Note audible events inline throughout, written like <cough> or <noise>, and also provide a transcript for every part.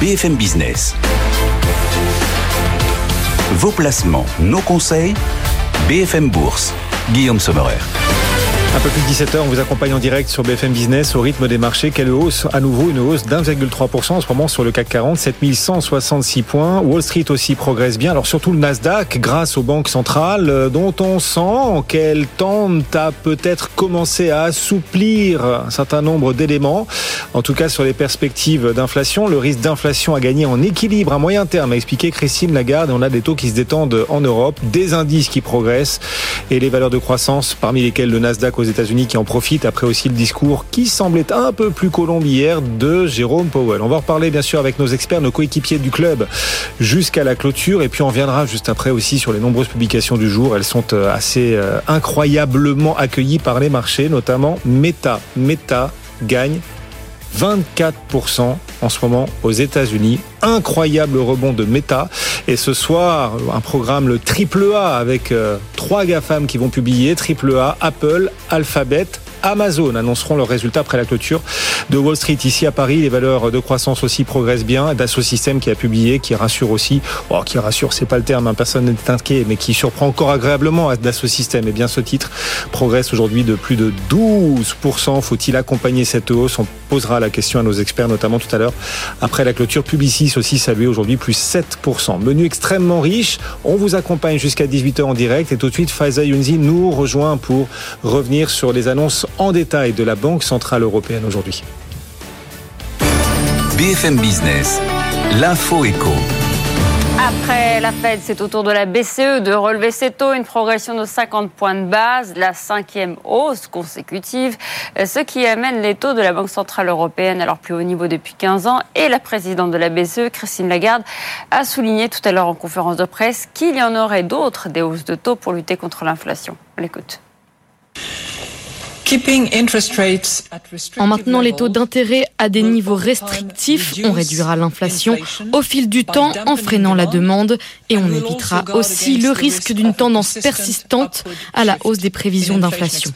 BFM Business. Vos placements, nos conseils, BFM Bourse. Guillaume Sommerer. Un peu plus de 17h, on vous accompagne en direct sur BFM Business au rythme des marchés. Quelle hausse À nouveau, une hausse d'1,3% en ce moment sur le CAC 40, 7166 points. Wall Street aussi progresse bien. Alors surtout le Nasdaq, grâce aux banques centrales, euh, dont on sent qu'elles tentent à peut-être commencer à assouplir un certain nombre d'éléments. En tout cas, sur les perspectives d'inflation, le risque d'inflation a gagné en équilibre à moyen terme, a expliqué Christine Lagarde. On a des taux qui se détendent en Europe, des indices qui progressent et les valeurs de croissance, parmi lesquelles le Nasdaq aux États-Unis qui en profite après aussi le discours qui semblait un peu plus colombière de Jérôme Powell. On va en reparler bien sûr avec nos experts, nos coéquipiers du club jusqu'à la clôture et puis on reviendra juste après aussi sur les nombreuses publications du jour. Elles sont euh, assez euh, incroyablement accueillies par les marchés, notamment Meta. Meta gagne 24% en ce moment aux États-Unis. Incroyable rebond de Meta. Et ce soir, un programme le triple A avec euh, trois GAFAM qui vont publier. Triple A, Apple, Alphabet, Amazon annonceront leurs résultats après la clôture de Wall Street. Ici à Paris, les valeurs de croissance aussi progressent bien. Dassault Systèmes qui a publié, qui rassure aussi, oh, qui rassure, c'est pas le terme, hein, personne n'est inquiet, mais qui surprend encore agréablement à Dassault. Et eh bien ce titre progresse aujourd'hui de plus de 12%. Faut-il accompagner cette hausse? On posera la question à nos experts, notamment tout à l'heure après la clôture. Aussi salué aujourd'hui plus 7%. Menu extrêmement riche. On vous accompagne jusqu'à 18h en direct et tout de suite Faiza Younzi nous rejoint pour revenir sur les annonces en détail de la Banque Centrale Européenne aujourd'hui. BFM Business, l'info éco. Après la Fed, c'est au tour de la BCE de relever ses taux, une progression de 50 points de base, la cinquième hausse consécutive, ce qui amène les taux de la Banque Centrale Européenne à leur plus haut niveau depuis 15 ans. Et la présidente de la BCE, Christine Lagarde, a souligné tout à l'heure en conférence de presse qu'il y en aurait d'autres des hausses de taux pour lutter contre l'inflation. On l'écoute. En maintenant les taux d'intérêt à des niveaux restrictifs, on réduira l'inflation au fil du temps en freinant la demande et on évitera aussi le risque d'une tendance persistante à la hausse des prévisions d'inflation.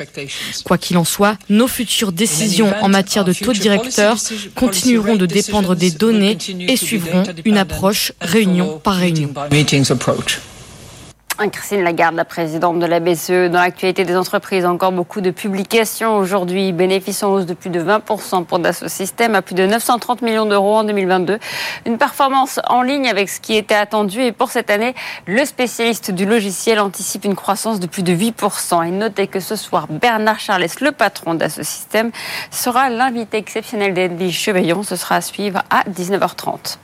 Quoi qu'il en soit, nos futures décisions en matière de taux directeurs continueront de dépendre des données et suivront une approche réunion par réunion. Christine Lagarde, la présidente de la BCE, dans l'actualité des entreprises, encore beaucoup de publications aujourd'hui. Bénéfices en hausse de plus de 20% pour Dassault Systèmes, à plus de 930 millions d'euros en 2022. Une performance en ligne avec ce qui était attendu. Et pour cette année, le spécialiste du logiciel anticipe une croissance de plus de 8%. Et notez que ce soir, Bernard Charles, le patron d'Assault Systèmes, sera l'invité exceptionnel d'Edwige Cheveillon. Ce sera à suivre à 19h30.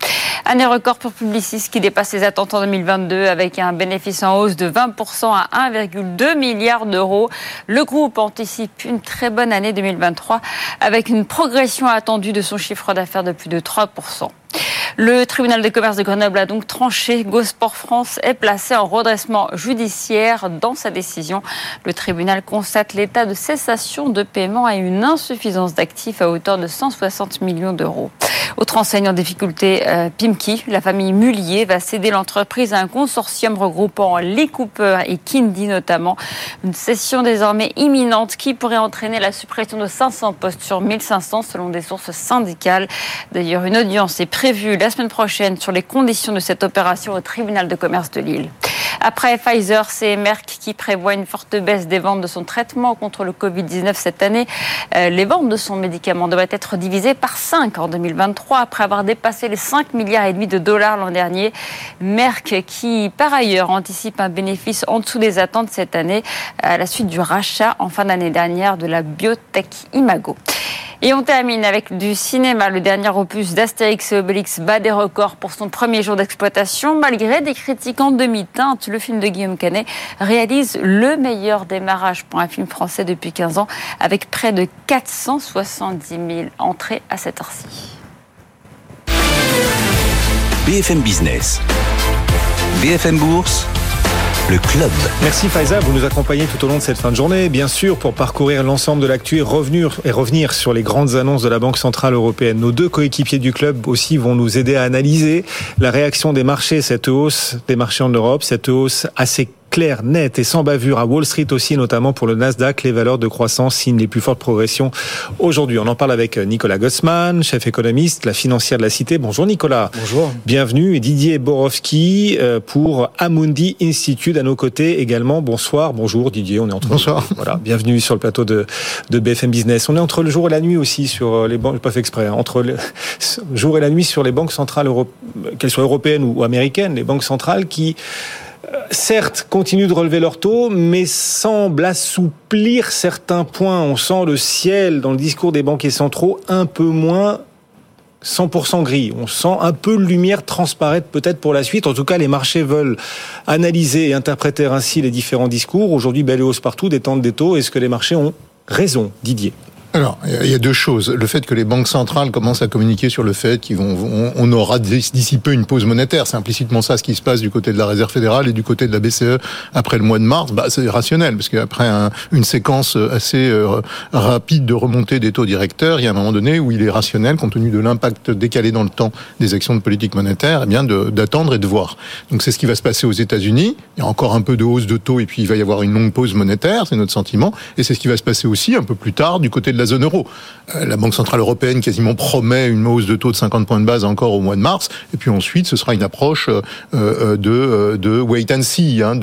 Année record pour Publicis qui dépasse les attentes en 2022 avec un bénéfice en hausse de 20% à 1,2 milliard d'euros. Le groupe anticipe une très bonne année 2023 avec une progression attendue de son chiffre d'affaires de plus de 3%. Le tribunal de commerce de Grenoble a donc tranché. Gosport France est placé en redressement judiciaire dans sa décision. Le tribunal constate l'état de cessation de paiement et une insuffisance d'actifs à hauteur de 160 millions d'euros. Autre enseigne en difficulté, euh, Pimki, la famille Mullier va céder l'entreprise à un consortium regroupant Lee Cooper et Kindy notamment. Une cession désormais imminente qui pourrait entraîner la suppression de 500 postes sur 1500 selon des sources syndicales. D'ailleurs, une audience est prévue la semaine prochaine sur les conditions de cette opération au tribunal de commerce de Lille. Après Pfizer, c'est Merck qui prévoit une forte baisse des ventes de son traitement contre le Covid-19 cette année. Euh, les ventes de son médicament devraient être divisées par 5 en 2023 après avoir dépassé les 5 milliards et demi de dollars l'an dernier. Merck qui, par ailleurs, anticipe un bénéfice en dessous des attentes cette année à la suite du rachat en fin d'année dernière de la biotech Imago. Et on termine avec du cinéma. Le dernier opus d'Astérix et Obélix bat des records pour son premier jour d'exploitation. Malgré des critiques en demi-teinte, le film de Guillaume Canet réalise le meilleur démarrage pour un film français depuis 15 ans, avec près de 470 000 entrées à cette heure-ci. BFM Business. BFM Bourse Merci Faiza, vous nous accompagnez tout au long de cette fin de journée, bien sûr, pour parcourir l'ensemble de l'actu et revenir, et revenir sur les grandes annonces de la Banque Centrale Européenne. Nos deux coéquipiers du club aussi vont nous aider à analyser la réaction des marchés, cette hausse des marchés en Europe, cette hausse assez clair, net et sans bavure à Wall Street aussi, notamment pour le Nasdaq. Les valeurs de croissance signent les plus fortes progressions aujourd'hui. On en parle avec Nicolas Gossman, chef économiste, la financière de la Cité. Bonjour Nicolas. Bonjour. Bienvenue. Et Didier Borowski euh, pour Amundi Institute à nos côtés également. Bonsoir. Bonjour Didier. On est entre Bonsoir. Voilà. Bienvenue sur le plateau de, de BFM Business. On est entre le jour et la nuit aussi sur euh, les banques. Pas fait exprès. Hein, entre le jour et la nuit sur les banques centrales, qu'elles soient européennes ou américaines, les banques centrales qui certes, continuent de relever leur taux, mais semblent assouplir certains points. On sent le ciel dans le discours des banquiers centraux un peu moins 100% gris. On sent un peu de lumière transparaître peut-être pour la suite. En tout cas, les marchés veulent analyser et interpréter ainsi les différents discours. Aujourd'hui, belle hausse partout, détente des taux. Est-ce que les marchés ont raison, Didier? Alors, il y a deux choses. Le fait que les banques centrales commencent à communiquer sur le fait qu'ils vont, on aura d'ici peu une pause monétaire. C'est implicitement ça ce qui se passe du côté de la Réserve fédérale et du côté de la BCE après le mois de mars. Bah, c'est rationnel parce qu'après une séquence assez euh, rapide de remontée des taux directeurs, il y a un moment donné où il est rationnel, compte tenu de l'impact décalé dans le temps des actions de politique monétaire, eh bien d'attendre et de voir. Donc, c'est ce qui va se passer aux États-Unis. Il y a encore un peu de hausse de taux et puis il va y avoir une longue pause monétaire, c'est notre sentiment. Et c'est ce qui va se passer aussi un peu plus tard du côté de la zone euro. Euh, la Banque centrale européenne quasiment promet une hausse de taux de 50 points de base encore au mois de mars, et puis ensuite ce sera une approche euh, euh, de, de wait and see, hein,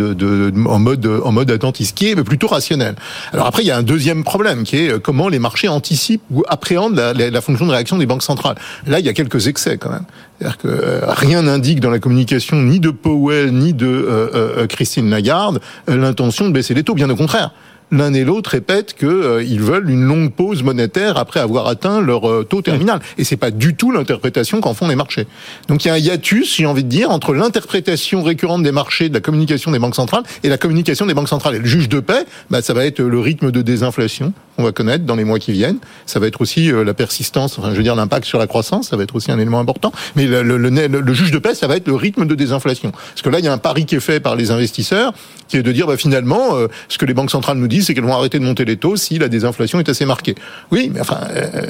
en mode en mode attentiste, qui est plutôt rationnel. Alors après il y a un deuxième problème qui est comment les marchés anticipent ou appréhendent la, fonction de réaction des banques centrales. Là il y a quelques excès quand même. C'est-à-dire que rien n'indique dans la communication ni de Powell ni de Christine Lagarde l'intention de baisser les taux, bien au contraire l'un et l'autre répètent qu'ils euh, veulent une longue pause monétaire après avoir atteint leur euh, taux terminal. Et c'est pas du tout l'interprétation qu'en font les marchés. Donc il y a un hiatus, j'ai envie de dire, entre l'interprétation récurrente des marchés, de la communication des banques centrales et la communication des banques centrales. Et le juge de paix, bah, ça va être le rythme de désinflation qu'on va connaître dans les mois qui viennent. Ça va être aussi euh, la persistance, enfin je veux dire l'impact sur la croissance, ça va être aussi un élément important. Mais le, le, le, juge de paix, ça va être le rythme de désinflation. Parce que là, il y a un pari qui est fait par les investisseurs, qui est de dire bah, finalement, ce que les banques centrales nous disent c'est qu'elles vont arrêter de monter les taux si la désinflation est assez marquée. Oui, mais enfin, euh,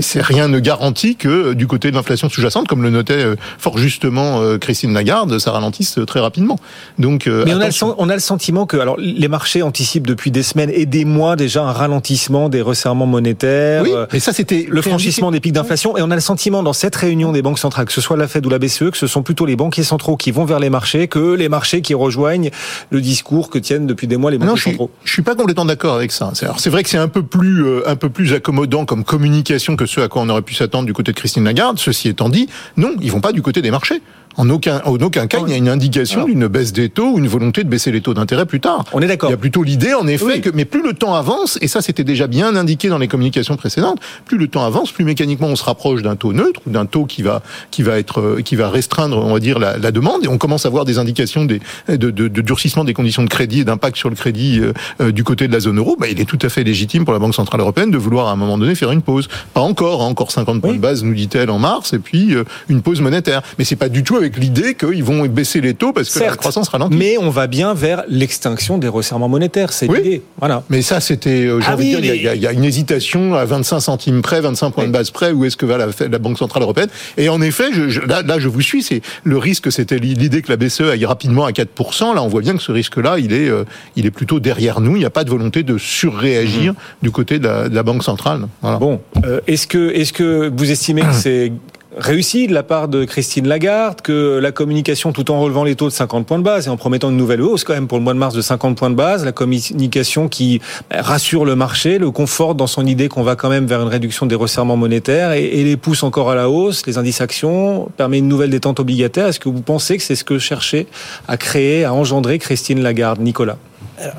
c'est rien ne garantit que euh, du côté de l'inflation sous-jacente, comme le notait euh, fort justement Christine Lagarde, ça ralentisse très rapidement. Donc, mais on a, le, on a, le, sentiment que alors les marchés anticipent depuis des semaines et des mois déjà un ralentissement des resserrements monétaires. Oui, mais ça c'était le franchissement des pics d'inflation et on a le sentiment dans cette réunion des banques centrales, que ce soit la Fed ou la BCE, que ce sont plutôt les banquiers centraux qui vont vers les marchés que les marchés qui rejoignent le discours que tiennent depuis des mois les banquiers centraux. Je suis pas complètement d'accord avec ça. C'est vrai que c'est un peu plus euh, un peu plus accommodant comme communication que ce à quoi on aurait pu s'attendre du côté de Christine Lagarde. Ceci étant dit, non, ils vont pas du côté des marchés. En aucun, en aucun cas, il y a une indication d'une baisse des taux ou une volonté de baisser les taux d'intérêt plus tard. On est d'accord. Il y a plutôt l'idée, en effet, que, mais plus le temps avance, et ça c'était déjà bien indiqué dans les communications précédentes, plus le temps avance, plus mécaniquement on se rapproche d'un taux neutre, ou d'un taux qui va, qui va être, euh, qui va restreindre, on va dire, la, la demande, et on commence à voir des indications des, de, de, de durcissement des conditions de crédit et d'impact sur le crédit euh, euh, du côté de la zone euro. Bah, il est tout à fait légitime pour la Banque Centrale Européenne de vouloir à un moment donné faire une pause. Pas encore, hein, encore 50 points de base, nous dit-elle en mars, et puis une pause monétaire. Mais c'est pas du tout avec l'idée qu'ils vont baisser les taux parce que la croissance ralentit. Mais on va bien vers l'extinction des resserrements monétaires. C'est l'idée. Voilà. Mais ça, c'était, euh, j'ai ah envie de dire, il y, a une hésitation à 25 centimes près, 25 points de base près, où est-ce que va la, la, Banque Centrale Européenne Et en effet, je, là, là, je vous suis, c'est le risque, c'était l'idée que la BCE aille rapidement à 4%. Là, on voit bien que ce risque-là, il est, euh, il est plutôt derrière nous. Il n'y a pas de volonté de surréagir mmh. du côté de la, de la Banque Centrale. Voilà. Bon, euh, est-ce que, est-ce que vous estimez que <clears throat> c'est réussi de la part de Christine Lagarde, que la communication, tout en relevant les taux de 50 points de base et en promettant une nouvelle hausse quand même pour le mois de mars de 50 points de base, la communication qui rassure le marché, le conforte dans son idée qu'on va quand même vers une réduction des resserrements monétaires et, les pousse encore à la hausse, les indices actions, permet une nouvelle détente obligataire. Est-ce que vous pensez que c'est ce que cherchait à créer, à engendrer Christine Lagarde, Nicolas?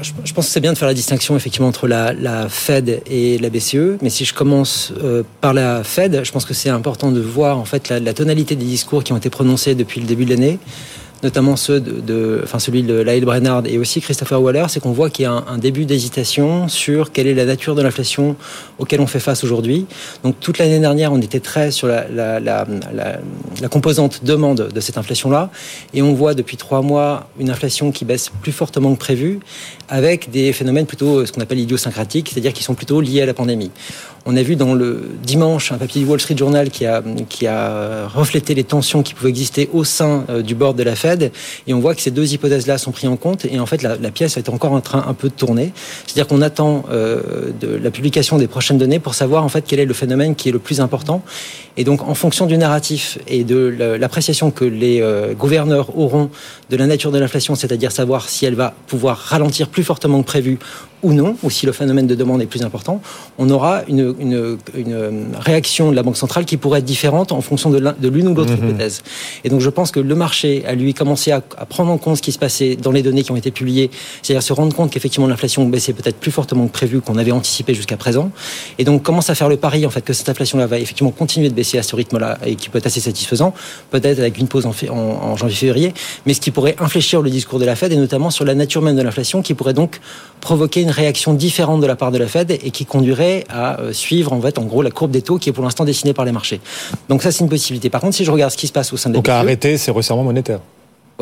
Je, pense que c'est bien de faire la distinction effectivement entre la, Fed et la BCE, mais si je commence euh, par la Fed, je pense que c'est important de voir en fait la, tonalité des discours qui ont été prononcés depuis le début de l'année notamment ceux de, enfin celui de Lyle Brennard et aussi Christopher Waller, c'est qu'on voit qu'il y a un, début d'hésitation sur quelle est la nature de l'inflation auquel on fait face aujourd'hui. Donc toute l'année dernière, on était très sur la, la, la, la composante demande de cette inflation-là, et on voit depuis trois mois une inflation qui baisse plus fortement que prévu, avec des phénomènes plutôt ce qu'on appelle idiosyncratiques, c'est-à-dire qui sont plutôt liés à la pandémie. On a vu dans le dimanche un papier du Wall Street Journal qui a, qui a reflété les tensions qui pouvaient exister au sein euh, du board de la Fed. Et on voit que ces deux hypothèses-là sont prises en compte. Et en fait, la, la, pièce est encore en train un peu de tourner. C'est-à-dire qu'on attend euh, de la publication des prochaines données pour savoir en fait quel est le phénomène qui est le plus important. Et donc, en fonction du narratif et de l'appréciation que les euh, gouverneurs auront de la nature de l'inflation, c'est-à-dire savoir si elle va pouvoir ralentir fortement que prévu ou non, ou si le phénomène de demande est plus important, on aura une, une, une réaction de la Banque centrale qui pourrait être différente en fonction de l'une ou l'autre mmh. hypothèse. Et donc je pense que le marché a lui commencé à, à, prendre en compte ce qui se passait dans les données qui ont été publiées, c'est-à-dire se rendre compte qu'effectivement l'inflation baissait peut-être plus fortement que prévu, qu'on avait anticipé jusqu'à présent, et donc commence à faire le pari en fait que cette inflation-là va effectivement continuer de baisser à ce rythme-là et qui peut être assez satisfaisant, peut-être avec une pause en, en, en janvier-février, mais ce qui pourrait infléchir le discours de la Fed et notamment sur la nature même de l'inflation qui pourrait donc provoquer une réaction différente de la part de la Fed et qui conduirait à euh, suivre en fait en gros la courbe des taux qui est pour l'instant dessinée par les marchés. Donc ça c'est une possibilité. Par contre, si je regarde ce qui se passe au sein de la Donc à arrêter ces resserrements monétaires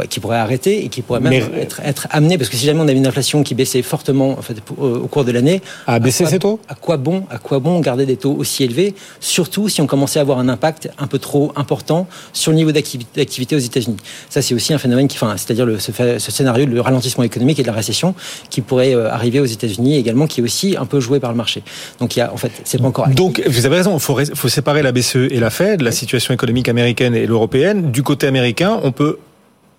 qui pourrait arrêter et qui pourrait même être, être amené, parce que si jamais on avait une inflation qui baissait fortement en fait, euh, au cours de l'année, à baisser ces taux À quoi bon À quoi bon garder des taux aussi élevés Surtout si on commençait à avoir un impact un peu trop important sur le niveau d'activité aux États-Unis. Ça, c'est aussi un phénomène qui, enfin, c'est-à-dire le, ce, ce, scénario de ralentissement économique et de la récession qui pourrait euh, arriver aux États-Unis également, qui est aussi un peu joué par le marché. Donc il y a, en fait, c'est pas encore. Donc vous avez raison, il faut, faut séparer la BCE et la Fed, la situation économique américaine et l'européenne. Du côté américain, on peut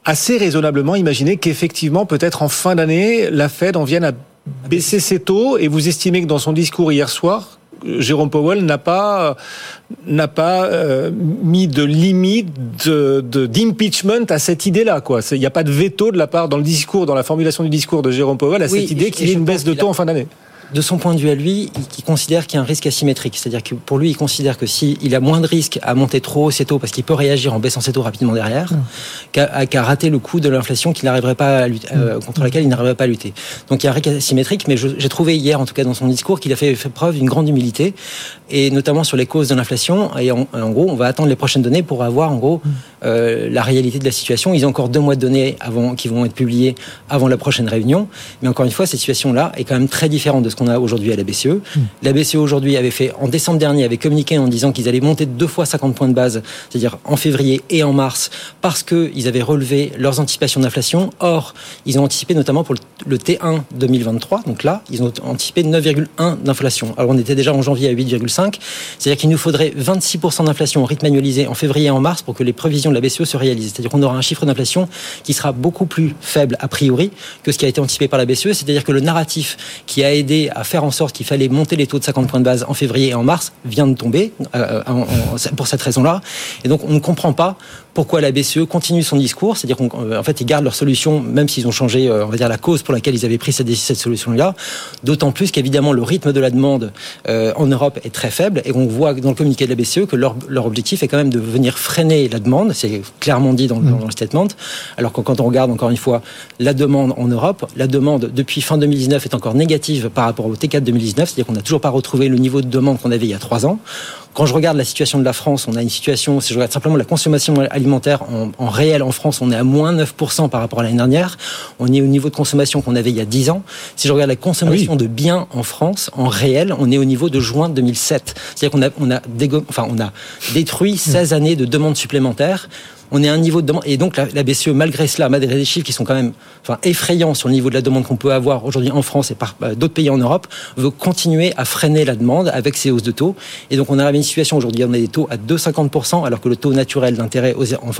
assez raisonnablement imaginer qu'effectivement, peut-être en fin d'année, la Fed en vienne à baisser ses taux et vous estimez que dans son discours hier soir, Jérôme Powell n'a pas n'a pas euh, mis de limite de d'impeachment à cette idée-là quoi. Il n'y a pas de veto de la part dans le discours, dans la formulation du discours de Jérôme Powell à cette idée qu'il y ait une baisse de taux en fin d'année de son point de vue à lui, il considère qu'il y a un risque asymétrique. C'est-à-dire que pour lui, il considère que s'il a moins de risques à monter trop ses taux parce qu'il peut réagir en baissant ses taux rapidement derrière, mmh. qu'à rater le coup de l'inflation qu'il n'arriverait pas à lutter, euh, mmh. contre laquelle il n'arriverait pas à lutter. Donc il y a un risque asymétrique, mais j'ai trouvé hier, en tout cas dans son discours, qu'il a fait, preuve d'une grande humilité, et notamment sur les causes de l'inflation. Et en, gros, on va attendre les prochaines données pour avoir en gros mmh. euh, la réalité de la situation. Ils ont encore deux mois de données avant, qui vont être publiées avant la prochaine réunion. Mais encore une fois, cette situation-là est quand même très différente de ce qu'on a aujourd'hui à la BCE. Hmm. La BCE aujourd'hui avait fait, en décembre dernier, avait communiqué en disant qu'ils allaient monter deux fois 50 points de base, c'est-à-dire en février et en mars, parce qu'ils avaient relevé leurs anticipations d'inflation. Or, ils ont anticipé notamment pour le T1 2023, donc là, ils ont anticipé 9,1 d'inflation. Alors on était déjà en janvier à 8,5, c'est-à-dire qu'il nous faudrait 26% d'inflation au rythme annualisé en février et en mars pour que les prévisions de la BCE se réalisent. C'est-à-dire qu'on aura un chiffre d'inflation qui sera beaucoup plus faible a priori que ce qui a été anticipé par la BCE, c'est-à-dire que le narratif qui a aidé à faire en sorte qu'il fallait monter les taux de 50 points de base en février et en mars vient de tomber euh, pour cette raison-là. Et donc on ne comprend pas pourquoi la BCE continue son discours, c'est-à-dire qu'en euh, fait ils gardent leur solution même s'ils ont changé, euh, on va dire la cause pour laquelle ils avaient pris cette, cette solution-là. D'autant plus qu'évidemment le rythme de la demande en Europe est très faible et on voit dans le communiqué de la BCE que leur, leur objectif est quand même de venir freiner la demande. C'est clairement dit dans, dans, le statement. Alors que quand on regarde encore une fois la demande en Europe, la demande depuis fin 2019 est encore négative par rapport au T4 2019, c'est-à-dire qu'on n'a toujours pas retrouvé le niveau de demande qu'on avait il y a trois ans. Quand je regarde la situation de la France, on a une situation, si je regarde simplement la consommation alimentaire en, en réel en France, on est à moins 9% par rapport à l'année dernière. On est au niveau de consommation qu'on avait il y a 10 ans. Si je regarde la consommation ah de biens en France, en réel, on est au niveau de juin 2007. C'est-à-dire qu'on a, on a, enfin, on a détruit 16 années de demandes supplémentaires on est à un niveau de demande. Et donc, la, BCE, malgré cela, malgré des chiffres qui sont quand même enfin, effrayants sur le niveau de la demande qu'on peut avoir aujourd'hui en France et par euh, d'autres pays en Europe, veut continuer à freiner la demande avec ces hausses de taux. Et donc, on a une situation aujourd'hui, on a des taux à 2,50%, alors que le taux naturel d'intérêt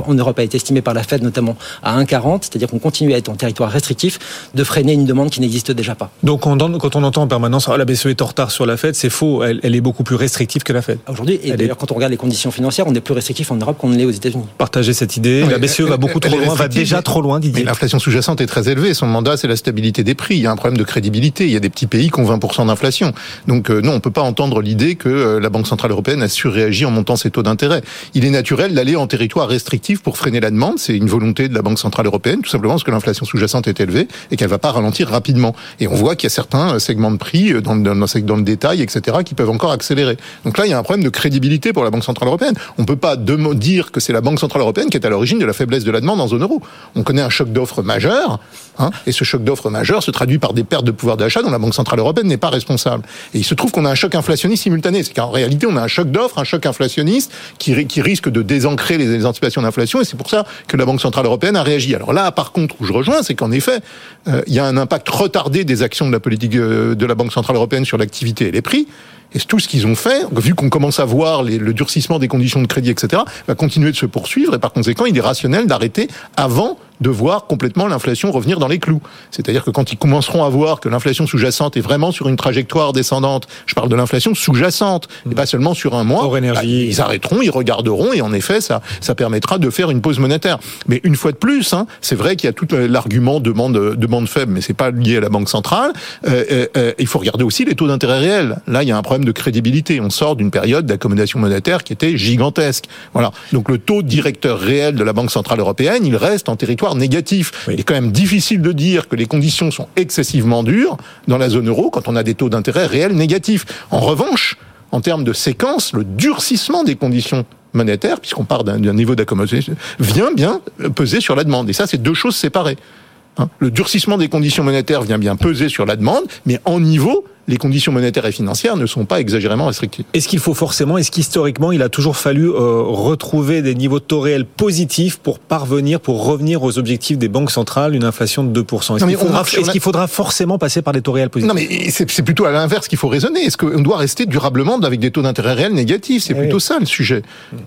en Europe a été estimé par la Fed notamment à 1,40%, c'est-à-dire qu'on continue à être en territoire restrictif, de freiner une demande qui n'existe déjà pas. Donc, quand on entend en permanence, ah, la BCE est en retard sur la Fed, c'est faux, elle, est beaucoup plus restrictive que la Fed. Aujourd'hui, et d'ailleurs, quand on regarde les conditions financières, on est plus restrictif en Europe qu'on ne l'est aux États-Unis. Partagez cette idée. la BCE va beaucoup trop loin, va déjà trop loin, Didier. L'inflation sous-jacente est très élevée. Son mandat, c'est la stabilité des prix. Il y a un problème de crédibilité. Il y a des petits pays qui ont 20% d'inflation. Donc euh, non, on peut pas entendre l'idée que euh, la Banque centrale européenne a surréagi en montant ses taux d'intérêt. Il est naturel d'aller en territoire restrictif pour freiner la demande. C'est une volonté de la Banque centrale européenne, tout simplement parce que l'inflation sous-jacente est élevée et qu'elle va pas ralentir rapidement. Et on voit qu'il y a certains euh, segments de prix dans, dans, dans, le détail, etc., qui peuvent encore accélérer. Donc là, il y a un problème de crédibilité pour la Banque centrale européenne. On peut pas dire que c'est la Banque centrale européenne qui est à l'origine de la faiblesse de la demande en zone euro. On connaît un choc d'offres majeur, hein, et ce choc d'offres majeur se traduit par des pertes de pouvoir d'achat dont la Banque centrale européenne n'est pas responsable. Et il se trouve qu'on a un choc inflationniste simultané. C'est qu'en réalité, on a un choc d'offres, un choc inflationniste qui, risque de désancrer les, les anticipations d'inflation, et c'est pour ça que la Banque centrale européenne a réagi. Alors là, par contre, où je rejoins, c'est qu'en effet, euh, il y a un impact retardé des actions de la politique euh, de la Banque centrale européenne sur l'activité et les prix. Et tout ce qu'ils ont fait, vu qu'on commence à voir le durcissement des conditions de crédit, etc., va continuer de se poursuivre. Et par conséquent, il est rationnel d'arrêter avant de voir complètement l'inflation revenir dans les clous. C'est-à-dire que quand ils commenceront à voir que l'inflation sous-jacente est vraiment sur une trajectoire descendante, je parle de l'inflation sous-jacente, et pas seulement sur un mois, bah, ils arrêteront, ils regarderont, et en effet, ça, ça permettra de faire une pause monétaire. Mais une fois de plus, hein, c'est vrai qu'il y a tout l'argument demande, demande faible, mais c'est pas lié à la Banque centrale. Euh, euh, euh, il faut regarder aussi les taux d'intérêt réels. Là, il y a un problème de crédibilité. On sort d'une période d'accommodation monétaire qui était gigantesque. Voilà. Donc le taux directeur réel de la Banque centrale européenne, il reste en territoire négatif. Il est quand même difficile de dire que les conditions sont excessivement dures dans la zone euro quand on a des taux d'intérêt réels négatifs. En revanche, en termes de séquence, le durcissement des conditions monétaires, puisqu'on part d'un niveau d'accommodation, vient bien peser sur la demande. Et ça, c'est deux choses séparées. Hein. le durcissement des conditions monétaires vient bien peser sur la demande, mais en niveau, les conditions monétaires et financières ne sont pas exagérément restrictives. Est-ce qu'il faut forcément, est-ce qu'historiquement, il a toujours fallu euh, retrouver des niveaux de taux réels positifs pour parvenir, pour revenir aux objectifs des banques centrales, une inflation de 2% Est-ce qu'il faudra, est qu'il faudra, forcément passer par des taux réels positifs? Non, mais c'est plutôt à l'inverse qu'il faut raisonner. Est-ce qu'on doit rester durablement avec des taux d'intérêt réels négatifs? C'est eh plutôt ça le sujet.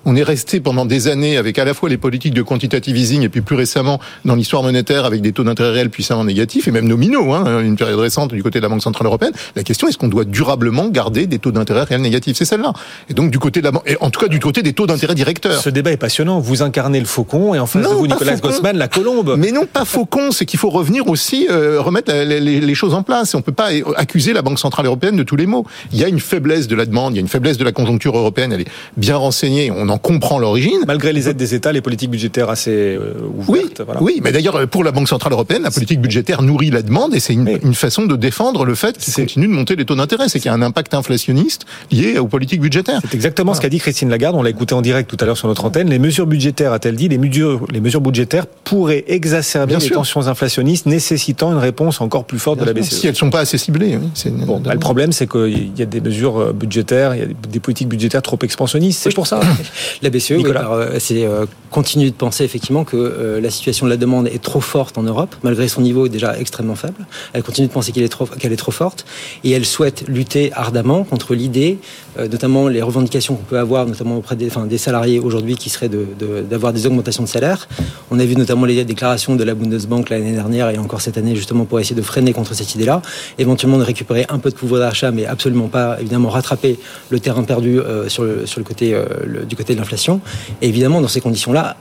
On est resté pendant des années avec à la fois les politiques de quantitative easing et puis plus récemment dans l'histoire monétaire avec des taux d'intérêt réels puissamment négatifs et même nominaux, hein, une période récente du côté de la Banque centrale européenne. La question est-ce qu'on doit durablement garder des taux d'intérêt réels négatifs? C'est celle-là. Et donc du côté de la et en tout cas du côté des taux d'intérêt directeurs. Ce débat est passionnant. Vous incarnez le faucon et en face de vous Nicolas Gossman la colombe. Mais non, pas faucon. C'est qu'il faut revenir aussi euh, remettre les, choses en place. On peut pas accuser la Banque centrale européenne de tous les maux. Il y a une faiblesse de la demande, il y a une faiblesse de la conjoncture européenne. Elle est bien renseignée. On en comprend l'origine. Malgré les aides des États, les politiques budgétaires assez euh, ouvertes. Oui, oui. Mais d'ailleurs, pour la Banque centrale européenne, la politique budgétaire nourrit la demande et c'est une, une, façon de défendre le fait qu'il continue de monter les taux d'intérêt, c'est qu'il y a un impact inflationniste lié aux politiques budgétaires. C'est exactement ce qu'a dit Christine Lagarde, on l'a écouté en direct tout à l'heure sur notre antenne. Les mesures budgétaires, a-t-elle dit, les mesures, les mesures budgétaires pourraient exacerber les tensions inflationnistes, nécessitant une réponse encore plus forte de la BCE. Si elles ne sont pas assez ciblées. bon, bah, le problème, c'est qu'il y a des mesures euh, budgétaires, il y a des politiques budgétaires trop expansionnistes. C'est pour ça. <coughs> la BCE, euh, c'est euh, continue de penser effectivement que la situation de la demande est trop forte en Europe, malgré son niveau déjà extrêmement faible. Elle continue de penser qu'elle est trop, qu'elle est trop forte, et elle souhaite lutter ardemment contre l'idée, euh, notamment les revendications qu'on peut avoir, notamment auprès des, salariés aujourd'hui, qui seraient d'avoir de, des augmentations de salaire. On a vu notamment les déclarations de la Bundesbank l'année dernière et encore cette année, justement pour essayer de freiner contre cette idée-là, éventuellement de récupérer un peu de pouvoir d'achat, mais absolument pas, évidemment, rattraper le terrain perdu euh, sur, sur le côté euh, du côté de l'inflation. Et évidemment, dans ces conditions-là,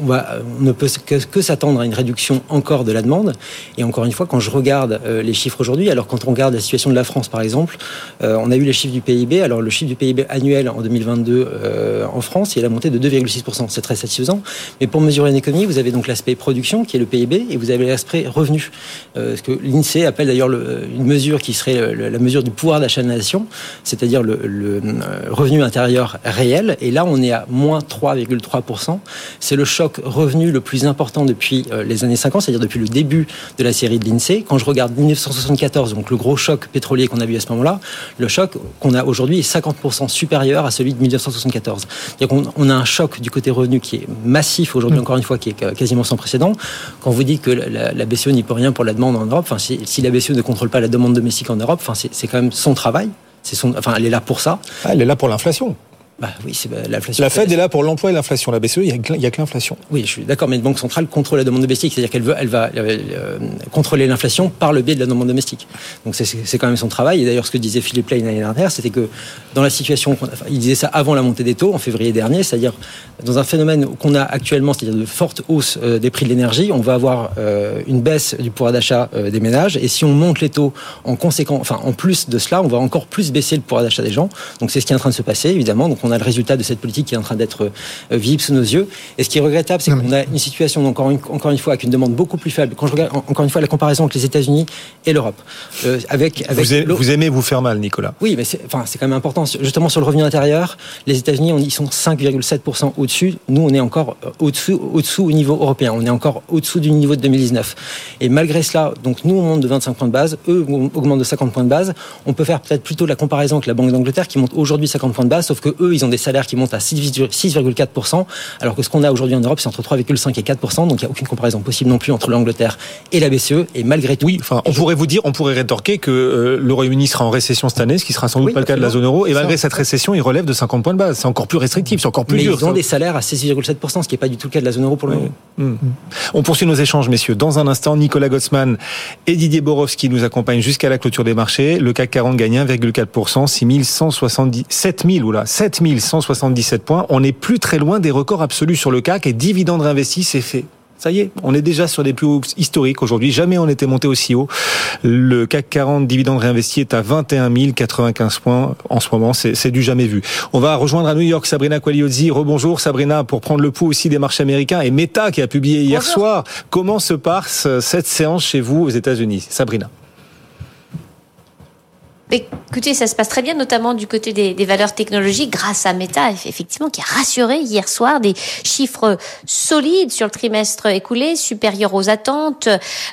on, ne peut que, s'attendre à une réduction encore de la demande. Et encore une fois, quand je regarde euh, les chiffres aujourd'hui, alors quand on regarde la situation de la France par exemple, euh, on a eu les chiffres du PIB. Alors le chiffre du PIB annuel en 2022 euh, en France, il a monté de 2,6%. C'est très satisfaisant. Mais pour mesurer une économie, vous avez donc l'aspect production qui est le PIB et vous avez l'aspect revenu. ce que l'INSEE appelle d'ailleurs une mesure qui serait la mesure du pouvoir d'achat de la nation, c'est-à-dire le, le revenu intérieur réel. Et là, on est à moins 3,3%. C'est le choc revenu le plus important depuis euh, les années 50, c'est-à-dire depuis le début de la série de l'INSEE. Quand je regarde 1974, donc le gros choc pétrolier qu'on a vu à ce moment-là, le choc qu'on a aujourd'hui est 50% supérieur à celui de 1974. On, on a un choc du côté revenu qui est massif aujourd'hui, mm. encore une fois, qui est quasiment sans précédent. Quand vous dites que la, BCE n'y peut rien pour la demande en Europe, enfin, si, si la BCE ne contrôle pas la demande domestique en Europe, enfin, c'est quand même son travail. Son, enfin, elle est là pour ça. Ah, elle est là pour l'inflation. Bah oui, c'est bah, l'inflation. La Fed est là pour l'emploi et l'inflation. La BCE, il n'y a, que l'inflation. Oui, je suis d'accord, mais une banque centrale contrôle la demande domestique, c'est-à-dire qu'elle veut, elle va euh, contrôler l'inflation par le biais de la demande domestique. Donc c'est quand même son travail. Et d'ailleurs, ce que disait Philippe Lane l'année dernière, c'était que dans la situation, il disait ça avant la montée des taux en février dernier, c'est-à-dire dans un phénomène qu'on a actuellement, c'est-à-dire de forte hausse euh, des prix de l'énergie, on va avoir euh, une baisse du pouvoir d'achat des ménages. Et si on monte les taux en conséquence, enfin en plus de cela, on va encore plus baisser le pouvoir d'achat des gens. Donc c'est ce qui est en train de se passer, évidemment. Donc on on a le résultat de cette politique qui est en train d'être visible sous nos yeux. Et ce qui est regrettable, c'est qu'on a une situation, encore une, encore une fois, avec une demande beaucoup plus faible. Quand je regarde, encore une fois, la comparaison entre les États-Unis et l'Europe. avec, avec vous, aimez, vous faire mal, Nicolas? Oui, mais c'est enfin, quand même important. Justement, sur le revenu intérieur, les États-Unis, ils sont 5,7% au-dessus. Nous, on est encore au-dessous, au-dessous au niveau européen. On est encore au-dessous du niveau de 2019. Et malgré cela, donc nous, on monte de 25 points de base, eux augmentent de 50 points de base. On peut faire peut-être plutôt la comparaison avec la Banque d'Angleterre qui monte aujourd'hui 50 points de base, sauf que eux, ils ont des salaires qui montent à 6,4%, alors que ce qu'on a aujourd'hui en Europe, c'est entre 3,5 et 4%. Donc il n'y a aucune comparaison possible non plus entre l'Angleterre et la BCE. Et malgré tout, oui, enfin, on pourrait vous dire, on pourrait rétorquer que euh, le Royaume-Uni sera en récession cette année, ce qui sera sans doute pas le cas de la zone euro. Et malgré cette récession, il relève de 50 points de base. C'est encore plus restrictif, c'est encore plus Mais dur. Ils ont des salaires à 6,7%, ce qui n'est pas du tout le cas de la zone euro pour le moment. Hmm. On poursuit nos échanges, messieurs. Dans un instant, Nicolas Gossman et Didier Borowski nous accompagnent jusqu'à la clôture des marchés. Le CAC 40 gagne 1,4%, 6170, 7000, oula, 7177 points. On n'est plus très loin des records absolus sur le CAC et dividendes réinvestis, c'est fait. Ça y est, on est déjà sur des plus hauts historiques aujourd'hui. Jamais on n'était monté aussi haut. Le CAC 40 dividende réinvesti est à 21 095 points en ce moment. C'est du jamais vu. On va rejoindre à New York Sabrina Qualiozzi. Rebonjour Sabrina pour prendre le pouls aussi des marchés américains et Meta qui a publié hier soir. Comment se passe cette séance chez vous aux États-Unis? Sabrina. Écoutez, ça se passe très bien, notamment du côté des, valeurs technologiques, grâce à Meta, effectivement, qui a rassuré hier soir des chiffres solides sur le trimestre écoulé, supérieurs aux attentes,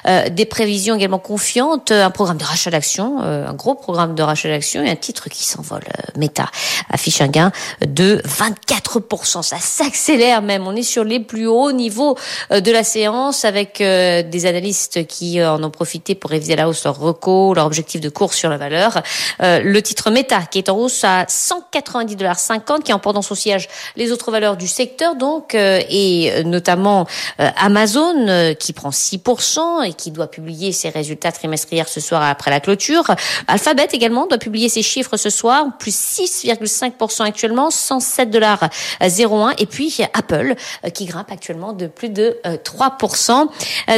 euh, des prévisions également confiantes, un programme de rachat d'actions, euh, un gros programme de rachat d'actions et un titre qui s'envole. Euh, Meta affiche un gain de 24%. Ça s'accélère même. On est sur les plus hauts niveaux de la séance avec des analystes qui en ont profité pour réviser à la hausse leur recours, leur objectif de course sur la valeur. Euh, le titre Meta qui est en hausse à 190,50 qui emporte dans son siège les autres valeurs du secteur donc euh, et notamment euh, Amazon qui prend 6% et qui doit publier ses résultats trimestriels ce soir après la clôture. Alphabet également doit publier ses chiffres ce soir, plus 6,5% actuellement, 107 dollars 01 et puis Apple qui grimpe actuellement de plus de 3%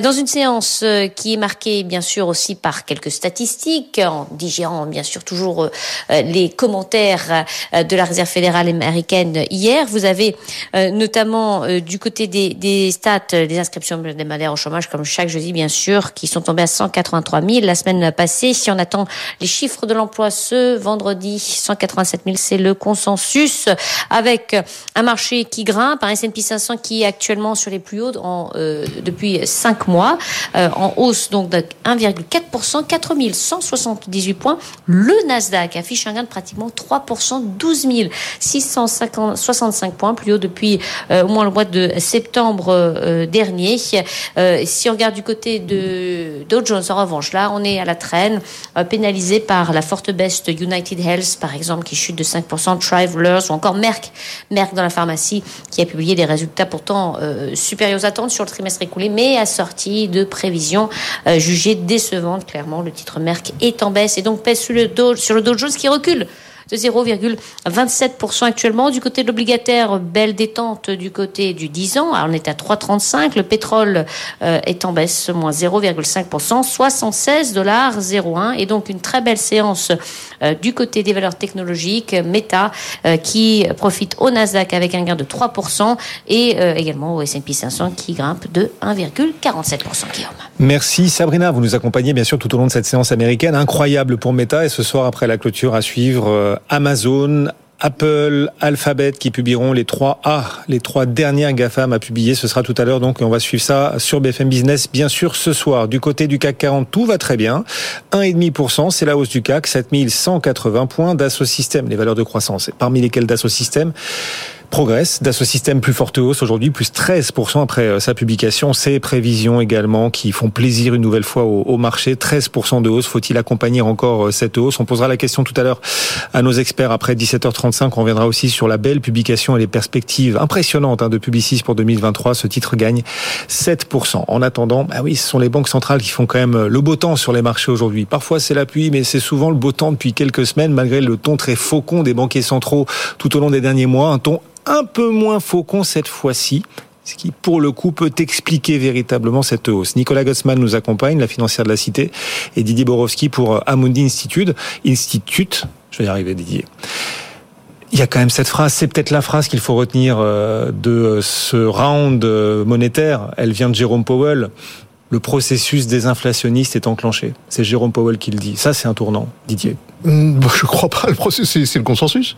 dans une séance qui est marquée bien sûr aussi par quelques statistiques en digérant bien sûr toujours euh, euh, les commentaires euh, de la Réserve fédérale américaine hier. Vous avez notamment du côté des, des stats des inscriptions hebdomadaires au chômage, comme chaque jeudi bien sûr, qui sont tombées à 183 000 la semaine passée. Si on attend les chiffres de l'emploi ce vendredi, 187 000, c'est le consensus, avec un marché qui grimpe, un S&P 500 qui est actuellement sur les plus hauts en, depuis 5 mois, en hausse donc de 1,4%, 4178 points. Le Nasdaq affiche un gain de pratiquement 3%, 12 665 points, plus haut depuis euh, au moins le mois de septembre euh, dernier. Euh, si on regarde du côté de Dow Jones, en revanche, là, on est à la traîne, pénalisé par la forte baisse de United Health, par exemple, qui chute de 5%, Travelers ou encore Merck, Merck dans la pharmacie, qui a publié des résultats pourtant supérieurs aux attentes sur le trimestre écoulé, mais assortis de prévisions jugées décevantes. Clairement, le titre Merck est en baisse et donc pèse sur le sur le Dow Jones qui recule de 0,27% actuellement. Du côté de l'obligataire, belle détente du côté du 10 ans. On est à 3,35. Le pétrole euh, est en baisse, moins 0,5%, 76 dollars 0,1. Et donc une très belle séance euh, du côté des valeurs technologiques. Meta euh, qui profite au Nasdaq avec un gain de 3% et également au S&P 500 qui grimpe de 1,47%. Guillaume. Merci Sabrina. Vous nous accompagnez bien sûr tout au long de cette séance américaine. Incroyable pour Meta et ce soir après la clôture à suivre Amazon, Apple, Alphabet qui publieront les trois A, les trois dernières GAFAM à publier. Ce sera tout à l'heure, donc on va suivre ça sur BFM Business, bien sûr, ce soir. Du côté du CAC 40, tout va très bien. 1,5%, c'est la hausse du CAC, 7180 points d'assaut système, les valeurs de croissance, parmi lesquelles d'assaut système progresse. Dassault Systèmes plus forte hausse aujourd'hui, plus 13% après euh, sa publication. Ces prévisions également qui font plaisir une nouvelle fois au, marché. 13% de hausse. Faut-il accompagner encore euh, cette hausse? On posera la question tout à l'heure à nos experts après 17h35. On reviendra aussi sur la belle publication et les perspectives impressionnantes hein, de Publicis pour 2023. Ce titre gagne 7%. En attendant, bah oui, ce sont les banques centrales qui font quand même le beau temps sur les marchés aujourd'hui. Parfois c'est la pluie, mais c'est souvent le beau temps depuis quelques semaines, malgré le ton très faucon des banquiers centraux tout au long des derniers mois. Un ton un peu moins faucon cette fois-ci ce qui pour le coup peut expliquer véritablement cette hausse. Nicolas Gossman nous accompagne, la financière de la Cité, et Didier Borowski pour Amundi Institute. Institute, je vais y arriver Didier. Il y a quand même cette phrase, c'est peut-être la phrase qu'il faut retenir euh, de ce round euh, monétaire. Elle vient de Jérôme Powell. Le processus désinflationniste est enclenché. C'est Jérôme Powell qui le dit. Ça, c'est un tournant, Didier. Hum, je crois pas. Le processus, c'est le consensus.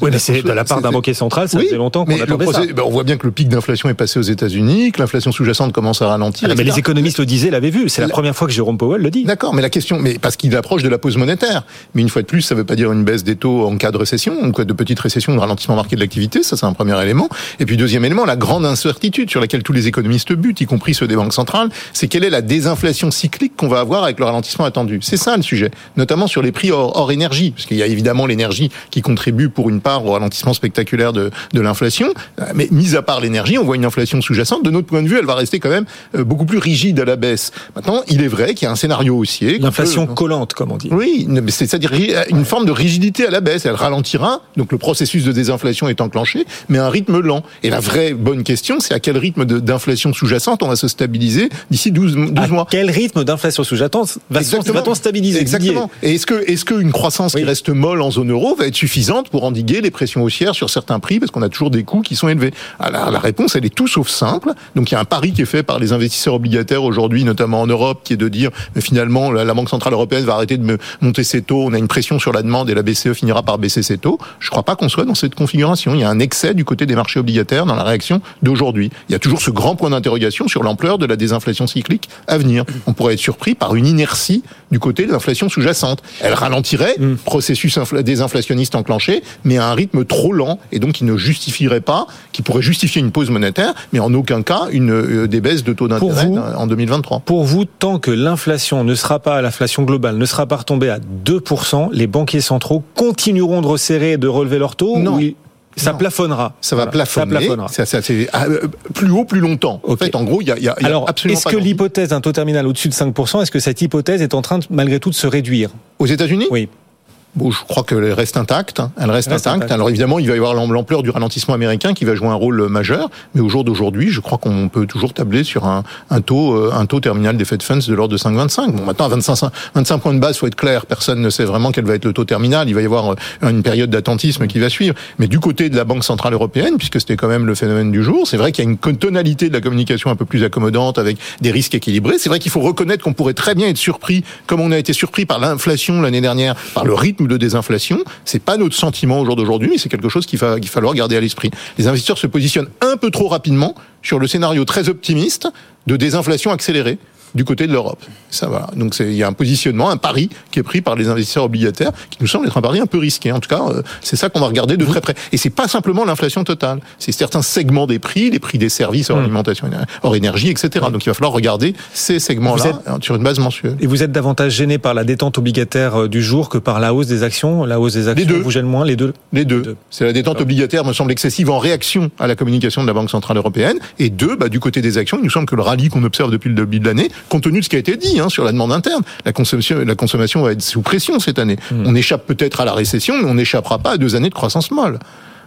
Oui, mais c'est de la part d'un banquier central, ça faisait longtemps qu'on attendait ça. Ben, on voit bien que le pic d'inflation est passé aux États-Unis, que l'inflation sous-jacente commence à ralentir. Ah, mais les économistes le disaient, l'avaient vu. C'est la, première fois que Jérôme Powell le dit. D'accord, mais la question, mais parce qu'il approche de la pause monétaire. Mais une fois de plus, ça ne veut pas dire une baisse des taux en cas de récession, en cas de petite récession, de ralentissement marqué de l'activité. Ça, c'est un premier élément. Et puis deuxième élément, la grande incertitude sur laquelle tous les économistes butent, y compris ceux des banques centrales, c'est quelle est la désinflation cyclique qu'on va avoir avec le ralentissement attendu. C'est ça le sujet, notamment sur les prix hors, hors énergie, parce qu'il y a évidemment l'énergie qui contribue pour une part au ralentissement spectaculaire de, de l'inflation. Mais mis à part l'énergie, on voit une inflation sous-jacente. De notre point de vue, elle va rester quand même euh, beaucoup plus rigide à la baisse. Maintenant, il est vrai qu'il y a un scénario haussier. L'inflation collante, comme on dit. Oui, c'est-à-dire une forme de rigidité à la baisse. Elle ralentira, donc le processus de désinflation est enclenché, mais à un rythme lent. Et la vraie bonne question, c'est à quel rythme d'inflation sous-jacente on va se stabiliser d'ici 12, 12 mois. Quel rythme d'inflation sous-jacente va-t-on stabiliser? Exactement. Et est-ce que, est-ce qu'une croissance qui reste molle en zone euro va être suffisante pour endiguer les pressions haussières sur certains prix parce qu'on a toujours des coûts qui sont élevés Alors, ah, la réponse, elle est tout sauf simple. Donc il y a un pari qui est fait par les investisseurs obligataires aujourd'hui, notamment en Europe, qui est de dire mais finalement la, Banque centrale européenne va arrêter de monter ses taux. On a une pression sur la demande et la BCE finira par baisser ses taux. Je ne crois pas qu'on soit dans cette configuration. Il y a un excès du côté des marchés obligataires dans la réaction d'aujourd'hui. Il y a toujours ce grand point d'interrogation sur l'ampleur de la désinflation cyclique à venir. On pourrait être surpris par une inertie du côté de l'inflation sous-jacente. Elle ralentirait, mm. processus désinflationniste enclenché, mais à un rythme trop lent et donc qui ne justifierait pas, qui pourrait justifier une pause monétaire, mais en aucun cas une euh, des baisses de taux d'intérêt en 2023. Pour vous, tant que l'inflation ne sera pas, l'inflation globale ne sera pas retombée à 2%, les banquiers centraux continueront de resserrer et de relever leurs taux Non. Ça plafonnera. Ça va plafonner. Ça Ça, ah, euh, plus haut, plus longtemps. En fait, en gros, il y a, y a, Alors, absolument est-ce que l'hypothèse d'un taux terminal au-dessus de 5%, est-ce que cette hypothèse est en train, de, malgré tout, de se réduire Aux États-Unis? Oui. Bon, je crois qu'elle reste intacte. Elle reste, intacte. Alors évidemment, il va y avoir l'ampleur du ralentissement américain qui va jouer un rôle majeur. Mais au jour d'aujourd'hui, je crois qu'on peut toujours tabler sur un, un taux, euh, un taux terminal des Fed Funds de l'ordre de 5,25. Bon, maintenant à 25, 25 points de base, faut être clair. Personne ne sait vraiment quel va être le taux terminal. Il va y avoir euh, une période d'attentisme qui va suivre. Mais du côté de la Banque centrale européenne, puisque c'était quand même le phénomène du jour, c'est vrai qu'il y a une tonalité de la communication un peu plus accommodante avec des risques équilibrés. C'est vrai qu'il faut reconnaître qu'on pourrait très bien être surpris, comme on a été surpris par l'inflation l'année dernière, par le rythme de désinflation c'est pas notre sentiment au jour d'aujourd'hui, mais c'est quelque chose qu'il va, falloir garder à l'esprit. Les investisseurs se positionnent un peu trop rapidement sur le scénario très optimiste de désinflation accélérée du côté de l'Europe. Ça va. Donc il y a un positionnement, un pari qui est pris par les investisseurs obligataires, qui nous semble être un pari un peu risqué. En tout cas, euh, c'est ça qu'on va regarder de très près. Et c'est pas simplement l'inflation totale, c'est certains segments des prix, les prix des services hors hmm. alimentation, hors énergie, etc. Donc il va falloir regarder ces segments-là sur une base mensuelle. Et vous êtes davantage gêné par la détente obligataire euh, du jour que par la hausse des actions? La hausse des actions les deux. vous gêne moins Les deux? Les deux. C'est la détente obligataire me semble excessive en réaction à la communication de la Banque centrale européenne. Et deux, bah, du côté des actions, il nous semble que le rallye qu'on observe depuis le début de l'année, compte tenu de ce qui a été dit hein, sur la demande interne. La consommation, la consommation va être sous pression cette année. Hmm. On échappe peut-être à la récession, mais on n'échappera pas à deux années de croissance molle.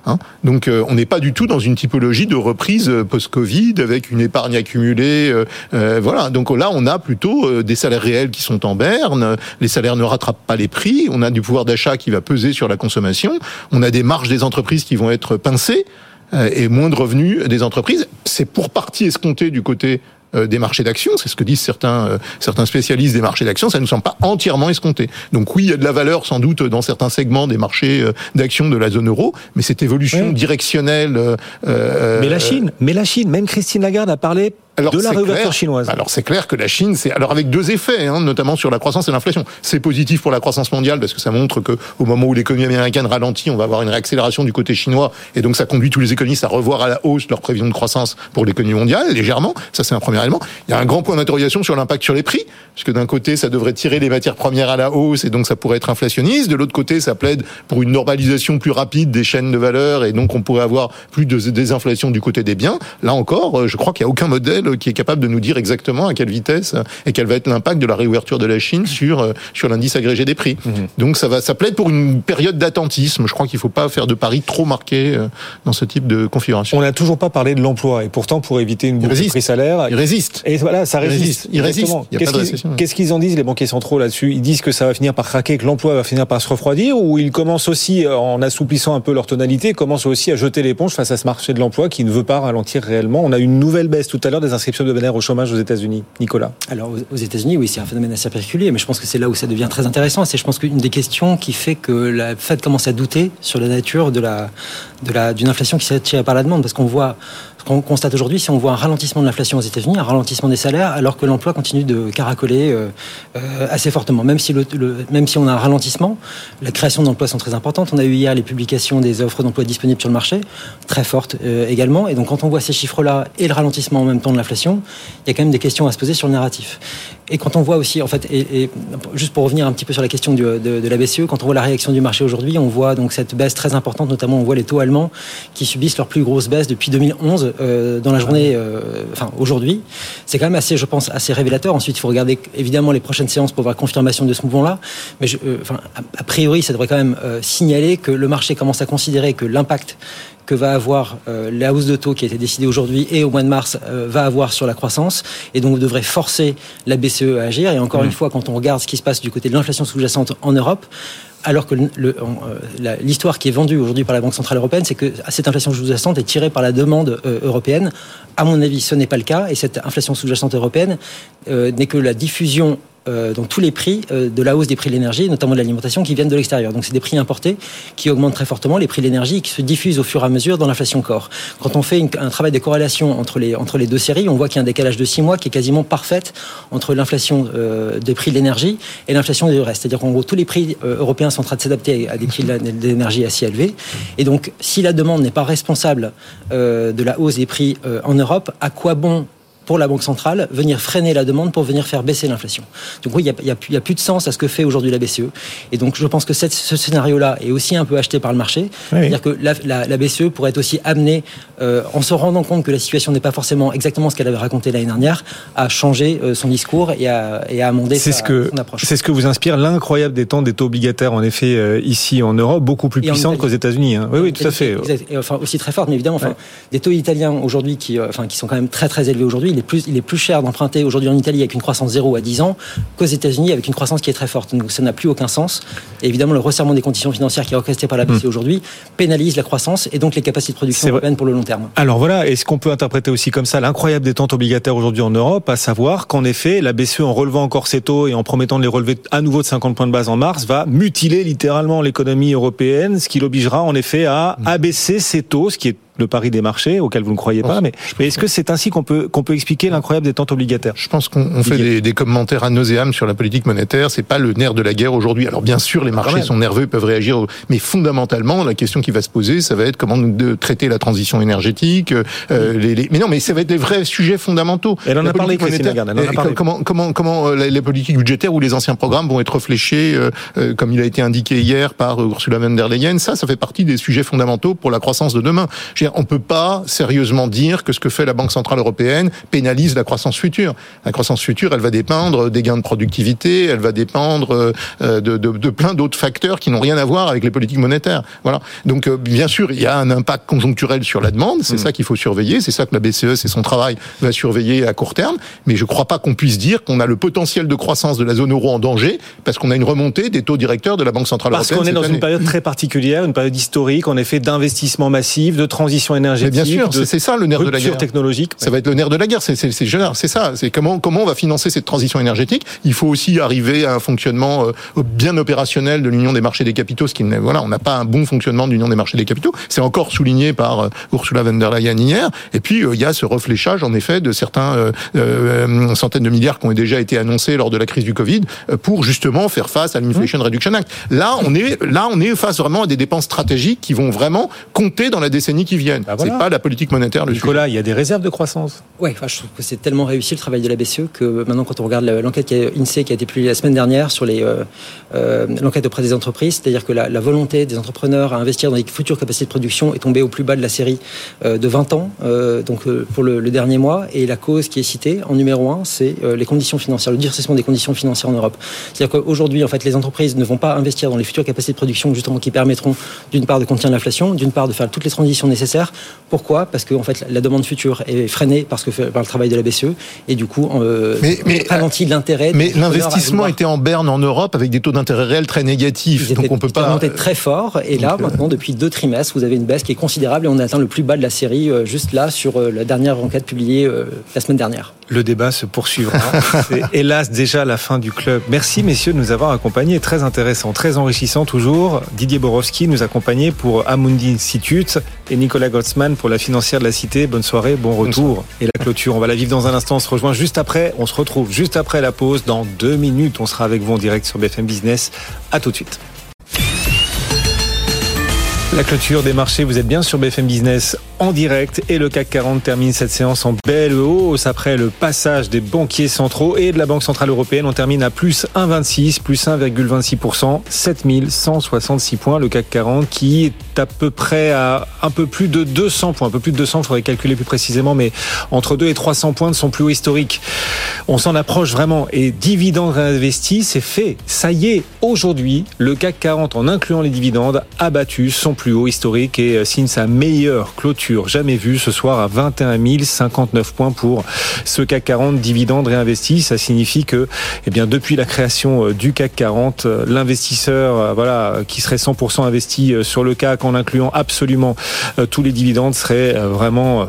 Hein. Donc euh, on n'est pas du tout dans une typologie de reprise euh, post-Covid avec une épargne accumulée. Euh, voilà. Donc là, on a plutôt des salaires réels qui sont en berne. Les salaires ne rattrapent pas les prix. On a du pouvoir d'achat qui va peser sur la consommation. On a des marges des entreprises qui vont être pincées et moins de revenus des entreprises. C'est pour partie escompté du côté euh, des marchés d'actions, c'est ce que disent certains euh, certains spécialistes des marchés d'actions, ça ne semble pas entièrement escompté. Donc oui, il y a de la valeur sans doute dans certains segments des marchés euh, d'actions de la zone euro, mais cette évolution directionnelle. mais la Chine, mais la Chine, même Christine Lagarde a parlé alors, de la réouverture chinoise. Alors c'est clair que la Chine, c'est alors avec deux effets, hein, notamment sur la croissance et l'inflation. C'est positif pour la croissance mondiale parce que ça montre que au moment où l'économie américaine ralentit, on va avoir une réaccélération du côté chinois et donc ça conduit tous les économistes à revoir à la hausse leur prévision de croissance pour l'économie mondiale légèrement. Ça c'est un premier élément. Il y a un grand point d'interrogation sur l'impact sur les prix, puisque d'un côté ça devrait tirer les matières premières à la hausse et donc ça pourrait être inflationniste. De l'autre côté, ça plaide pour une normalisation plus rapide des chaînes de valeur et donc on pourrait avoir plus de désinflation du côté des biens. Là encore, je crois qu'il n'y a aucun modèle qui est capable de nous dire exactement à quelle vitesse et quel va être l'impact de la réouverture de la Chine sur sur l'indice agrégé des prix. Mhm. Donc ça va ça plaide pour une période d'attentisme. Je crois qu'il faut pas faire de paris trop marqués dans ce type de configuration. On n'a toujours pas parlé de l'emploi et pourtant pour éviter une boucle de prix salaire, il résiste. Et voilà, ça résiste. Il résiste. Qu'est-ce qu'ils en disent les banquiers centraux là-dessus? Ils disent que ça va finir par craquer, que l'emploi va finir par se refroidir, ou ils commencent aussi, en assouplissant un peu leur tonalité, commencent aussi à jeter l'éponge face à ce marché de l'emploi qui ne veut pas ralentir réellement. On a une nouvelle baisse tout à l'heure des inscriptions de bénévoles au chômage aux États-Unis. Nicolas. Alors aux États-Unis, oui, c'est un phénomène assez particulier, mais je pense que c'est là où ça devient très intéressant. C'est, je pense, qu'une des questions qui fait que la Fed commence à douter sur la nature de la, de la, d'une inflation qui s'est tirée par la demande, parce qu'on voit ce qu'on constate aujourd'hui, si on voit un ralentissement de l'inflation aux États-Unis, un ralentissement des salaires, alors que l'emploi continue de caracoler euh, euh, assez fortement. Même si, même si on a un ralentissement, la création d'emplois sont très importantes. On a eu hier les publications des offres d'emploi disponibles sur le marché, très fortes euh, également. Et donc quand on voit ces chiffres-là et le ralentissement en même temps de l'inflation, il y a quand même des questions à se poser sur le narratif. Et quand on voit aussi, en fait, et, juste pour revenir un petit peu sur la question de, de, la BCE, quand on voit la réaction du marché aujourd'hui, on voit donc cette baisse très importante, notamment on voit les taux allemands qui subissent leur plus grosse baisse depuis 2011 euh, dans la journée, euh, enfin aujourd'hui. C'est quand même assez, je pense, assez révélateur. Ensuite, il faut regarder évidemment les prochaines séances pour voir confirmation de ce mouvement-là. Mais je, euh, a, priori, ça devrait quand même signaler que le marché commence à considérer que l'impact que va avoir la hausse de taux qui a été décidée aujourd'hui et au mois de mars va avoir sur la croissance et donc devrait forcer la BCE à agir. Et encore mmh. une fois, quand on regarde ce qui se passe du côté de l'inflation sous-jacente en Europe, alors que euh, l'histoire qui est vendue aujourd'hui par la Banque Centrale Européenne, c'est que cette inflation sous-jacente est tirée par la demande euh, européenne. À mon avis, ce n'est pas le cas, et cette inflation sous-jacente européenne euh, n'est que la diffusion euh, donc tous les prix euh, de la hausse des prix de l'énergie, notamment de l'alimentation, qui viennent de l'extérieur. Donc c'est des prix importés qui augmentent très fortement, les prix de l'énergie, et qui se diffusent au fur et à mesure dans l'inflation corps. Quand on fait un travail de corrélation entre les, entre les deux séries, on voit qu'il y a un décalage de 6 mois qui est quasiment parfaite entre l'inflation euh, des prix de l'énergie et l'inflation du reste. C'est-à-dire qu'en gros, tous les prix européens sont en train de s'adapter à des prix d'énergie assez élevés. Et donc, si la demande n'est pas responsable de la hausse des prix en Europe, à quoi bon pour la Banque centrale, venir freiner la demande pour venir faire baisser l'inflation. Donc oui, il n'y a, a, plus de sens à ce que fait aujourd'hui la BCE. Et donc je pense que cette, ce scénario-là est aussi un peu acheté par le marché. C'est-à-dire que la, la, la, BCE pourrait être aussi amenée, euh, en se rendant compte que la situation n'est pas forcément exactement ce qu'elle avait raconté l'année dernière, à changer euh, son discours et à, et à amender sa, ce que, son approche. C'est ce que vous inspire l'incroyable détente des taux obligataires, en effet, euh, ici en Europe, beaucoup plus puissante qu'aux États-Unis. Hein. Oui, oui, tout à fait. Et, enfin, aussi très forte, mais évidemment, enfin, des taux italiens aujourd'hui qui, enfin, qui sont quand même très très élevés aujourd'hui, il est plus, il est plus cher d'emprunter aujourd'hui en Italie avec une croissance zéro à 10 ans qu'aux États-Unis avec une croissance qui est très forte. Donc ça n'a plus aucun sens. Et évidemment, le resserrement des conditions financières qui est orchestré par la BCE hmm. aujourd'hui pénalise la croissance et donc les capacités de production européennes pour le long terme. Alors voilà, est-ce qu'on peut interpréter aussi comme ça l'incroyable détente obligataire aujourd'hui en Europe, à savoir qu'en effet, la BCE, en relevant encore ses taux et en promettant de les relever à nouveau de 50 points de base en mars, va mutiler littéralement l'économie européenne, ce qui l'obligera en effet à hmm. abaisser ses taux, ce qui est le pari des marchés, auquel vous ne croyez pas. Mais, mais est-ce que c'est ainsi qu'on peut, qu'on peut expliquer l'incroyable détente obligataire Je pense qu'on fait des, des, commentaires à nauséam sur la politique monétaire. C'est pas le nerf de la guerre aujourd'hui. Alors bien sûr, les marchés sont nerveux, peuvent réagir, mais fondamentalement, la question qui va se poser, ça va être comment de traiter la transition énergétique. Euh, les, les... Mais non, mais ça va être les vrais sujets fondamentaux. Elle en a parlé, Christine Lagarde. Elle en a parlé. Comment, comment, comment euh, les politiques budgétaires ou les anciens programmes vont être fléchés, euh, comme il a été indiqué hier par Ursula von der Leyen. Ça, ça fait partie des sujets fondamentaux pour la croissance de demain. Je on peut pas sérieusement dire que ce que fait la Banque centrale européenne pénalise la croissance future. La croissance future, elle va dépendre des gains de productivité, elle va dépendre euh, de, de, de plein d'autres facteurs qui n'ont rien à voir avec les politiques monétaires. Voilà. Donc euh, bien sûr, il y a un impact conjoncturel sur la demande, c'est hmm. ça qu'il faut surveiller, c'est ça que la BCE, c'est son travail, va surveiller à court terme. Mais je ne crois pas qu'on puisse dire qu'on a le potentiel de croissance de la zone euro en danger parce qu'on a une remontée des taux directeurs de la Banque centrale européenne. Parce qu'on est dans une période très particulière, une période historique, en effet, d'investissement massif, de transition énergétique. bien sûr, c'est ça le nerf de la guerre. technologique. Ça va être le nerf de la guerre. C'est c'est ça. C'est comment comment on va financer cette transition énergétique. Il faut aussi arriver à un fonctionnement euh, bien opérationnel de l'union des marchés des capitaux. Ce qui voilà, on n'a pas un bon fonctionnement de l'union des marchés des capitaux. C'est encore souligné par euh, Ursula von der Leyen hier. Et puis euh, il y a ce réfléchage en effet de certains centaines de milliards qui ont déjà été annoncés lors de la crise du Covid pour justement faire face à l'Inflation mmh. Reduction Act. Là, on est là, on est face vraiment à des dépenses stratégiques qui vont vraiment compter dans la décennie qui vient. Viennent. Bah C'est voilà. pas la politique monétaire le Nicolas, il y a des réserves de croissance. Ouais, enfin, je trouve que c'est tellement réussi le travail de la BCE que maintenant, quand on regarde l'enquête qui a, INSEE qui a été publiée la semaine dernière sur les euh, euh, l'enquête auprès des entreprises, c'est-à-dire que la, la volonté des entrepreneurs à investir dans les futures capacités de production est tombée au plus bas de la série euh, de 20 ans, euh, donc euh, pour le, le dernier mois. Et la cause qui est citée en numéro un, c'est euh, les conditions financières, le durcissement des conditions financières en Europe. C'est-à-dire qu'aujourd'hui, en fait, les entreprises ne vont pas investir dans les futures capacités de production justement qui permettront d'une part de contenir l'inflation, d'une part de faire toutes les transitions nécessaires. Pourquoi? Parce que en fait, la demande future est freinée parce que par le travail de la BCE et du coup, euh, Mais- mais- ralentit l'intérêt. Mais l'investissement était en berne en Europe avec des taux d'intérêt réels très négatifs. ils Donc étaient- on peut pas. très fort. Et là, euh, maintenant, depuis deux trimestres, vous avez une baisse qui est considérable et on a atteint le plus bas de la série euh, juste là sur euh, la dernière enquête publiée euh, la semaine dernière. Le débat se poursuivra. <laughs> C'est hélas déjà la fin du club. Merci messieurs de nous avoir accompagnés. Très intéressant, très enrichissant toujours. Didier Borowski nous accompagnait pour Amundi Institute et Nicolas Gottsman pour la financière de la Cité. Bonne soirée, bon retour. Et la clôture, on va la vivre dans un instant. On se rejoint juste après. On se retrouve juste après la pause. Dans deux minutes, on sera avec vous en direct sur BFM Business. À tout de suite. La clôture des marchés, vous êtes bien sur BFM Business en direct et le CAC 40 termine cette séance en belle hausse après le passage des banquiers centraux et de la Banque Centrale Européenne. On termine à plus 1,26, plus 1,26%, 7166 points. Le CAC 40 qui est à peu près à un peu plus de 200 points, un peu plus de 200, il faudrait calculer plus précisément, mais entre 2 et 300 points de son plus haut historique. On s'en approche vraiment et dividendes réinvestis, c'est fait. Ça y est, aujourd'hui, le CAC 40 en incluant les dividendes a battu son plus haut historique et euh, signe sa meilleure clôture jamais vue ce soir à 21 059 points pour ce CAC 40 dividendes réinvestis. Ça signifie que, eh bien, depuis la création euh, du CAC 40, euh, l'investisseur, euh, voilà, qui serait 100% investi sur le CAC en incluant absolument tous les dividendes serait vraiment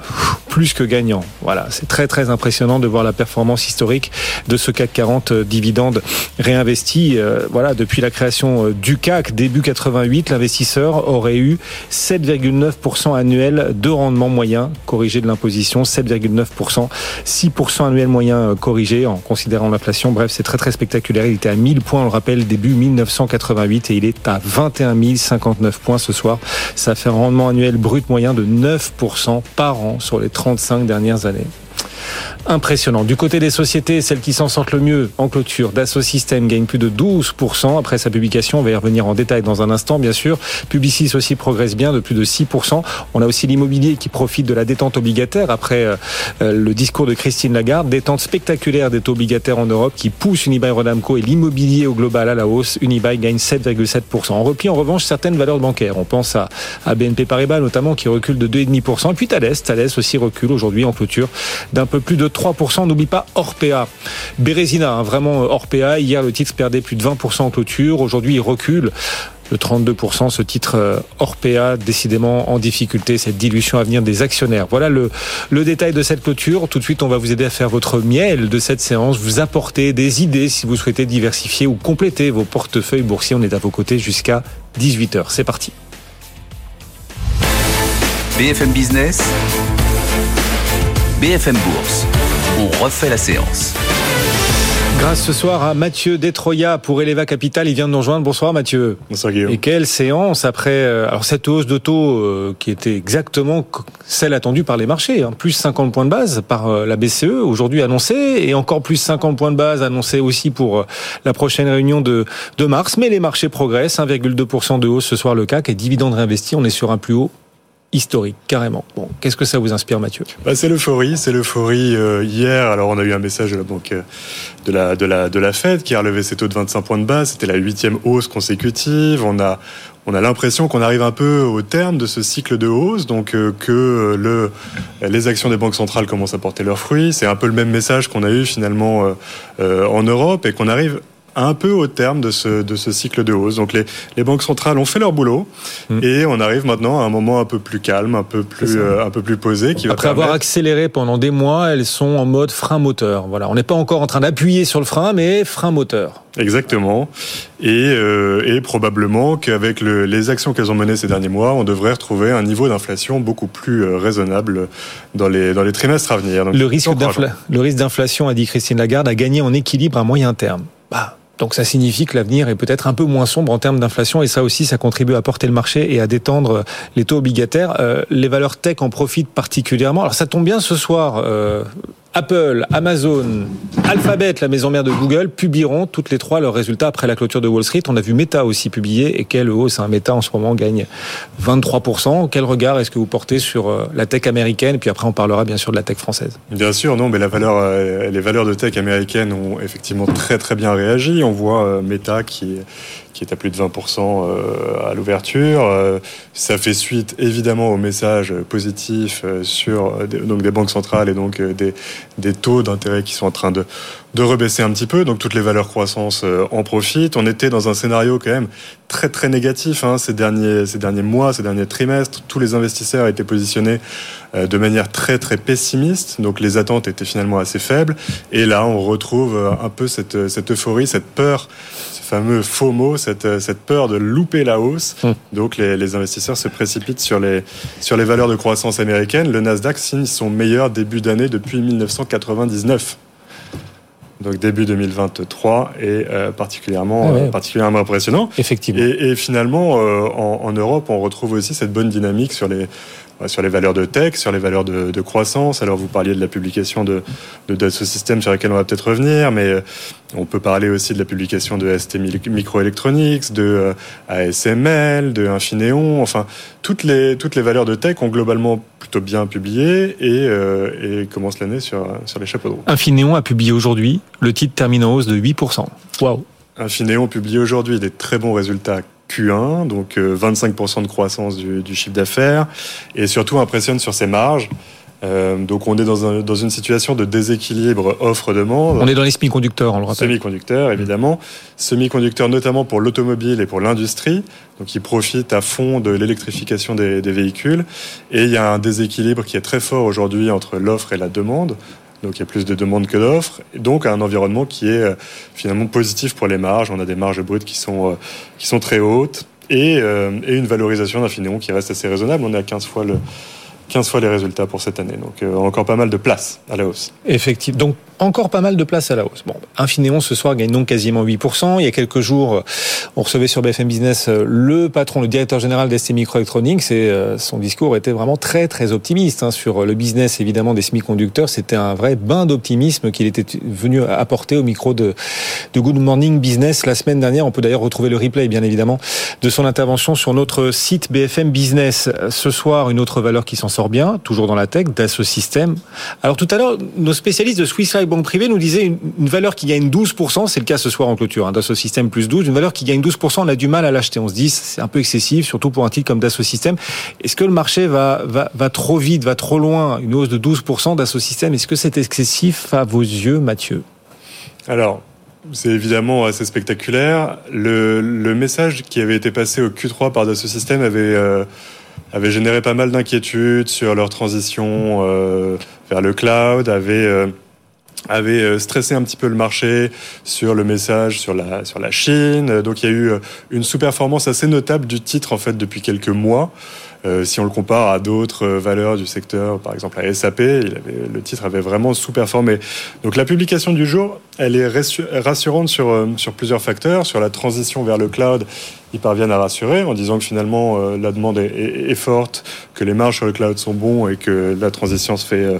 plus que gagnant. Voilà, c'est très très impressionnant de voir la performance historique de ce CAC 40 euh, dividendes réinvestis. Euh, Voilà, depuis la création du CAC début 88, l'investisseur aurait eu 7,9% annuel de rendement moyen corrigé de l'imposition, 7,9%, 6% annuel moyen corrigé en considérant l'inflation. Bref, c'est très très spectaculaire. Il était à 1000 points, on le rappelle, début 1988 et il est à 21 059 points ce soir. Ça fait un rendement annuel brut moyen de 9% par an sur les 35 dernières années. Impressionnant. Du côté des sociétés, celles qui s'en sortent le mieux en clôture, Dassault Systèmes gagne plus de 12% après sa publication. On va y revenir en détail dans un instant, bien sûr. Publicis aussi progresse bien de plus de 6%. On a aussi l'immobilier qui profite de la détente obligataire après euh, le discours de Christine Lagarde. Détente spectaculaire des taux obligataires en Europe qui pousse Unibail Rodamco et l'immobilier au global à la hausse. Unibail gagne 7,7%. En repli, en revanche, certaines valeurs bancaires. On pense à, à BNP Paribas notamment qui recule de 2,5%. Et puis Thales, Thales aussi recule aujourd'hui en clôture d'un plus de 3%. On n'oublie pas Orpea. Bérésina, hein, vraiment Orpea. Hier, le titre perdait plus de 20% en clôture. Aujourd'hui, il recule de 32%. Ce titre euh, Orpea, décidément en difficulté, cette dilution à venir des actionnaires. Voilà le, le détail de cette clôture. Tout de suite, on va vous aider à faire votre miel de cette séance, vous apporter des idées si vous souhaitez diversifier ou compléter vos portefeuilles boursiers. On est à vos côtés jusqu'à 18h. C'est parti. BFM Business, BFM Bourse. On refait la séance. Grâce ce soir à Mathieu Détroya pour Eleva Capital. Il vient de nous rejoindre. Bonsoir Mathieu. Bonsoir Guillaume. Et quelle séance après euh, alors cette hausse de taux euh, qui était exactement celle attendue par les marchés, hein, plus 50 points de base par euh, la BCE aujourd'hui annoncée et encore plus 50 points de base annoncés aussi pour euh, la prochaine réunion de, de mars. Mais les marchés progressent, 1,2% de hausse ce soir le CAC et dividendes réinvestis, on est sur un plus haut historique, carrément. Bon, qu'est-ce que ça vous inspire, Mathieu? Bah, C'est l'euphorie. C'est l'euphorie euh, hier. Alors, on a eu un message de la banque de la, de la, de la Fed qui a relevé ses taux de 25 points de base. C'était la huitième hausse consécutive. On a, on a l'impression qu'on arrive un peu au terme de ce cycle de hausse, donc euh, que le, les actions des banques centrales commencent à porter leurs fruits. C'est un peu le même message qu'on a eu finalement euh, euh, en Europe et qu'on arrive un peu au terme de ce, de ce cycle de hausse. Donc les, les banques centrales ont fait leur boulot mmh. et on arrive maintenant à un moment un peu plus calme, un peu plus, euh, un peu plus posé. Qui Après va avoir accéléré pendant des mois, elles sont en mode frein moteur. Voilà, on n'est pas encore en train d'appuyer sur le frein, mais frein moteur. Exactement. Et, euh, et probablement qu'avec le, les actions qu'elles ont menées ces derniers mois, on devrait retrouver un niveau d'inflation beaucoup plus euh, raisonnable dans les, dans les trimestres à venir. Donc, le, risque le risque d'inflation, a dit Christine Lagarde, a gagné en équilibre à moyen terme. Bah, Donc ça signifie que l'avenir est peut-être un peu moins sombre en termes d'inflation et ça aussi, ça contribue à porter le marché et à détendre les taux obligataires. Euh, les valeurs tech en profitent particulièrement. Alors ça tombe bien ce soir. Euh, Apple, Amazon, Alphabet, la maison mère de Google, publieront toutes les trois leurs résultats après la clôture de Wall Street. On a vu Meta aussi publier et quelle hausse. Meta en ce moment gagne 23%. Quel regard est-ce que vous portez sur euh, la tech américaine? Puis après, on parlera bien sûr de la tech française. Bien sûr, non, mais la valeur, euh, les valeurs de tech américaines ont effectivement très très bien réagi. On voit euh, Meta qui est à plus de 20% euh, à l'ouverture. Ça fait suite évidemment au message positif sur des banques centrales et donc des, des taux d'intérêt qui sont en train de, de rebaisser un petit peu. Donc toutes les valeurs croissance en profitent. On était dans un scénario quand même très très négatif hein, ces derniers ces derniers mois, ces derniers trimestres. Tous les investisseurs étaient positionnés de manière très très pessimiste. Donc les attentes étaient finalement assez faibles. Et là, on retrouve un peu cette, cette euphorie, cette peur fameux FOMO, cette, euh, cette peur de louper la hausse. Hum. Donc les, les, investisseurs se précipitent sur les, sur les valeurs de croissance américaines. Le Nasdaq signe son meilleur début d'année depuis 1999 donc début 2023 est euh, particulièrement, ah particulièrement impressionnant. Effectivement. Et, et finalement, euh, en, en, Europe, on retrouve aussi cette bonne dynamique sur les, sur les valeurs de tech, sur les valeurs de, croissance. Alors vous parliez de la publication de, de, ce système sur lequel on va peut-être revenir, mais euh, on peut parler aussi de la publication de ST Microelectronics, de euh, ASML, de Infineon. Enfin, toutes les toutes les valeurs de tech ont globalement plutôt bien publié et, euh, et commencent l'année sur sur les chapeaux de roue. Infineon a publié aujourd'hui le titre termine en hausse de 8%. Waouh. Infineon publie aujourd'hui des très bons résultats Q1, donc 25% euh, de croissance du, du chiffre d'affaires, et surtout impressionne sur ses marges. Euh, donc on est dans, un, dans, une situation de déséquilibre offre-demande. On est dans les semi-conducteurs, on le rappelle. Semi-conducteurs, évidemment. Semi-conducteurs notamment pour l'automobile et pour l'industrie, donc qui profitent à fond de l'électrification des, des, véhicules. Et il y a un déséquilibre qui est très fort aujourd'hui entre l'offre et la demande. Donc il y a plus de demandes que d'offres, donc un environnement qui est euh, finalement positif pour les marges. On a des marges brutes qui sont, euh, qui sont très hautes et, euh, une valorisation d'Infineon qui reste assez raisonnable. On est à 15 fois le, 15 fois les résultats pour cette année. Donc euh, encore pas mal de place à la hausse. Effectivement. Donc encore pas mal de place à la hausse. Bon, Infineon ce soir gagne donc quasiment 8%. Il y a quelques jours, euh, on recevait sur BFM Business euh, le patron, le directeur général d'ST Microelectronics et son discours était vraiment très très optimiste hein, sur le business évidemment des semi-conducteurs. C'était un vrai bain d'optimisme qu'il était venu apporter au micro de, de Good Morning Business la semaine dernière. On peut d'ailleurs retrouver le replay bien évidemment de son intervention sur notre site BFM Business. Ce soir, une autre valeur qui s'en sort bien, toujours dans la tech, Dassault Systèmes. Alors tout à l'heure, nos spécialistes de Swiss Life Banque Privée nous disaient une, valeur qui gagne 12%, c'est le cas ce soir en clôture, hein, Dassault Systèmes plus 12, une valeur qui gagne 12%, on a du mal à l'acheter. On se dit c'est un peu excessif, surtout pour un titre comme Dassault Systèmes. Est-ce que le marché va, va, va trop vite, va trop loin? Une hausse de 12% Dassault Systèmes, est-ce que c'est excessif à vos yeux, Mathieu? Alors, c'est évidemment assez spectaculaire. Le, message qui avait été passé au Q3 par Dassault Systèmes avait... Euh, avait généré pas mal d'inquiétudes sur leur transition euh, vers le cloud, avait euh, avait euh, stressé un petit peu le marché sur le message sur la sur la Chine. Donc il y a eu euh, une sous-performance assez notable du titre en fait depuis quelques mois. Euh, si on le compare à d'autres valeurs du secteur, par exemple à SAP, il avait, le titre avait vraiment sous-performé. Donc la publication du jour, elle est rassurante sur, sur plusieurs facteurs. Sur la transition vers le cloud, ils parviennent à rassurer en disant que finalement euh, la demande est, est, forte, que les marges sur le cloud sont bons et que la transition se fait euh,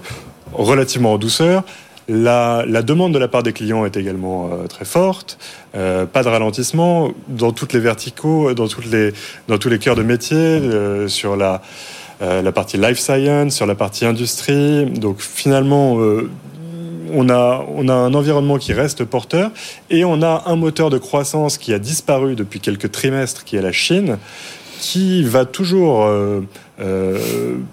relativement en douceur. La, demande de la part des clients est également euh, très forte. Euh, pas de ralentissement dans toutes les verticaux, dans, toutes les, dans tous les cœurs de métier, euh, sur la, euh, la partie life science, sur la partie industrie. Donc finalement, euh, on a, on a un environnement qui reste porteur et on a un moteur de croissance qui a disparu depuis quelques trimestres, qui est la Chine, qui va toujours euh,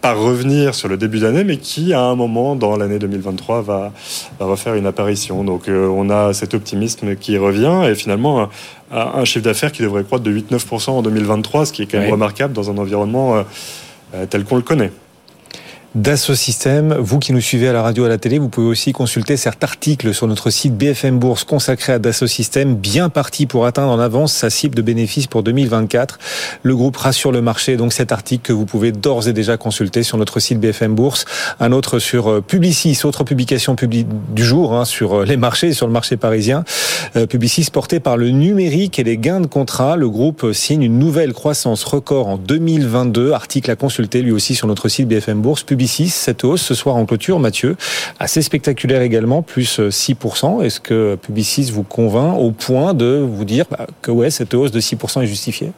pas revenir sur le début d'année, mais qui, à un moment dans l'année 2023, va, va, refaire une apparition. Donc euh, on a cet optimisme qui revient et finalement un, un chiffre d'affaires qui devrait croître de 8-9% en 2023, ce qui est quand même oui. remarquable dans un environnement euh, tel qu'on le connaît. Dassault Systèmes. Vous qui nous suivez à la radio, à la télé, vous pouvez aussi consulter cet article sur notre site BFM Bourse consacré à Dassault Systèmes, bien parti pour atteindre en avance sa cible de bénéfices pour 2024. Le groupe rassure le marché, donc cet article que vous pouvez d'ores et déjà consulter sur notre site BFM Bourse. Un autre sur euh, Publicis, autre publication du jour hein, sur euh, les marchés, sur le marché parisien. Euh, Publicis porté par le numérique et les gains de contrat. Le groupe signe une nouvelle croissance record en 2022. Article à consulter lui aussi sur notre site BFM Bourse. Cette hausse ce soir en clôture, Mathieu, assez spectaculaire également, plus 6%. Est-ce que Publicis vous convainc au point de vous dire bah, que ouais, cette hausse de 6% est justifiée?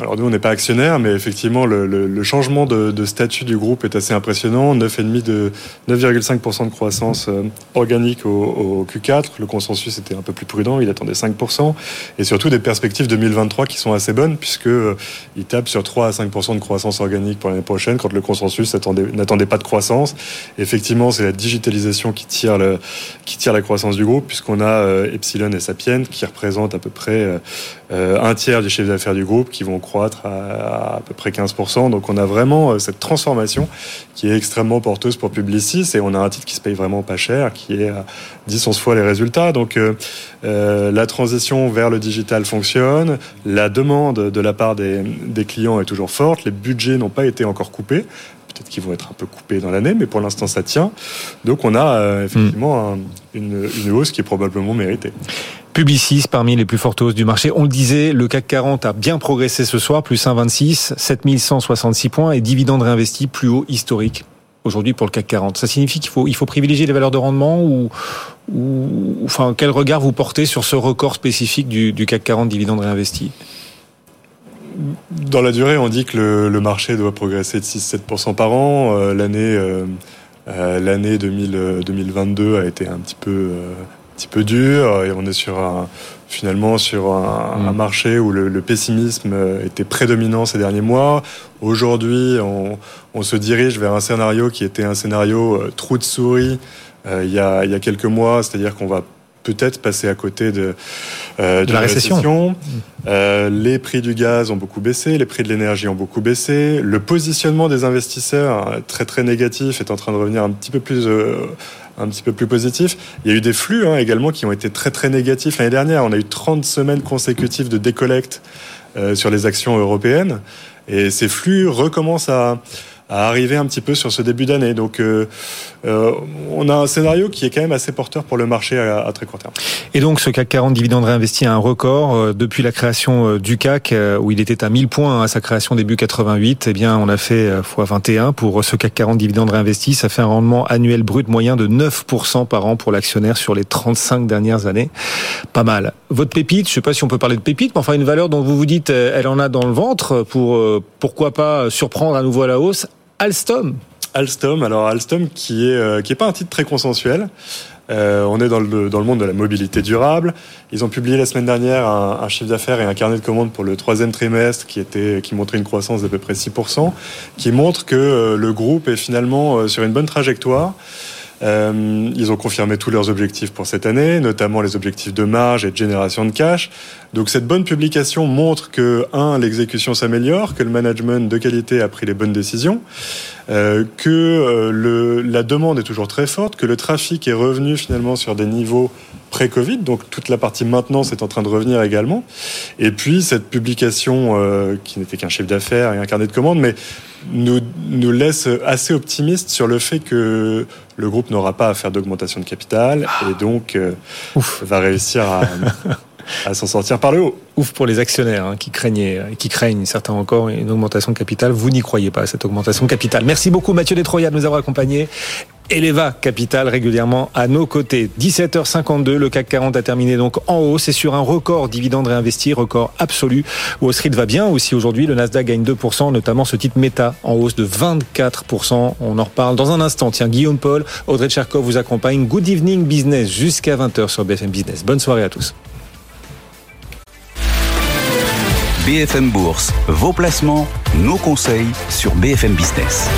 Alors nous, on n'est pas actionnaire, mais effectivement, le, changement de, statut du groupe est assez impressionnant. 9,5 de 9,5% de croissance euh, organique au, au, Q4. Le consensus était un peu plus prudent, il attendait 5%. Et surtout des perspectives 2023 qui sont assez bonnes, puisque euh, il tape sur 3 à 5% de croissance organique pour l'année prochaine, quand le consensus n'attendait pas de croissance. effectivement, c'est la digitalisation qui tire, la croissance du groupe, puisqu'on a euh, Epsilon et Sapiens qui représentent à peu près un tiers du chiffre d'affaires du groupe, qui vont croître à, à peu près 15%. Donc on a vraiment euh, cette transformation qui est extrêmement porteuse pour Publicis et on a un titre qui se paye vraiment pas cher, qui est à 10, 11 fois les résultats. Donc euh, euh, la transition vers le digital fonctionne, la demande de la part des, des clients est toujours forte, les budgets n'ont pas été encore coupés. Peut-être qu'ils vont être un peu coupés dans l'année, mais pour l'instant ça tient. Donc on a euh, effectivement mm. Une, une hausse qui est probablement méritée. Publicis parmi les plus fortes hausses du marché. On le disait, le CAC 40 a bien progressé ce soir, plus 1,26, 7166 points et dividendes réinvestis plus haut historique aujourd'hui pour le CAC 40. Ça signifie qu'il faut, il faut privilégier les valeurs de rendement ou, ou enfin, quel regard vous portez sur ce record spécifique du, du CAC 40 dividendes réinvestis? Dans la durée, on dit que le, le marché doit progresser de 6-7% par an. Euh, l'année, euh, euh, l'année 2022 a été un petit peu euh, petit peu dur et on est sur un, finalement sur un, mm. un marché où le, le, pessimisme était prédominant ces derniers mois. Aujourd'hui, on, on, se dirige vers un scénario qui était un scénario euh, trou de souris euh, il, y a, il y a quelques mois, c'est-à-dire qu'on va peut-être passer à côté de, euh, de, la récession. récession. Euh, les prix du gaz ont beaucoup baissé, les prix de l'énergie ont beaucoup baissé. Le positionnement des investisseurs, très très négatif, est en train de revenir un petit peu plus euh, un petit peu plus positif. Il y a eu des flux hein, également qui ont été très très négatifs l'année dernière. On a eu 30 semaines consécutives de décollecte euh, sur les actions européennes. Et ces flux recommencent à, à arriver un petit peu sur ce début d'année. Donc, euh, on a un scénario qui est quand même assez porteur pour le marché à, à très court terme. Et donc, ce CAC 40 dividende réinvesti a un record euh, depuis la création euh, du CAC, euh, où il était à 1000 points à sa création début 88. Eh bien, on a fait x 21 pour ce CAC 40 dividende réinvesti. Ça fait un rendement annuel brut moyen de 9% par an pour l'actionnaire sur les 35 dernières années. Pas mal. Votre pépite, je sais pas si on peut parler de pépite, mais enfin une valeur dont vous vous dites, elle en a dans le ventre pour pourquoi pas surprendre à nouveau à la hausse Alstom. Alstom, alors Alstom qui est euh, qui est pas un titre très consensuel. Euh, on est dans le, dans le monde de la mobilité durable. Ils ont publié la semaine dernière un, un chiffre d'affaires et un carnet de commandes pour le troisième trimestre qui, était, qui montrait une croissance d'à peu près 6%, qui montre que euh, le groupe est finalement euh, sur une bonne trajectoire. Euh, ils ont confirmé tous leurs objectifs pour cette année, notamment les objectifs de marge et de génération de cash. Donc cette bonne publication montre que, un, l'exécution s'améliore, que le management de qualité a pris les bonnes décisions, euh, que euh, le, la demande est toujours très forte, que le trafic est revenu finalement sur des niveaux pré-Covid, donc toute la partie maintenance est en train de revenir également. Et puis cette publication, euh, qui n'était qu'un chiffre d'affaires et un carnet de commandes, mais nous, nous laisse assez optimistes sur le fait que le groupe n'aura pas à faire d'augmentation de capital et donc euh, va réussir à, <laughs> à s'en sortir par le haut. Ouf pour les actionnaires hein, qui craignaient, qui craignent certains encore une augmentation de capital. Vous n'y croyez pas à cette augmentation de capital. Merci beaucoup Mathieu Détroya de nous avoir accompagnés. Eleva Capital régulièrement à nos côtés. 17h52, le CAC 40 a terminé donc en haut. C'est sur un record dividende réinvesti, record absolu. Wall Street va bien aussi aujourd'hui. Le Nasdaq gagne 2%, notamment ce titre Meta en hausse de 24%. On en reparle dans un instant. Tiens, Guillaume Paul, Audrey Tcherkov vous accompagne. Good evening business jusqu'à 20h sur BFM Business. Bonne soirée à tous. BFM Bourse, vos placements, nos conseils sur BFM Business.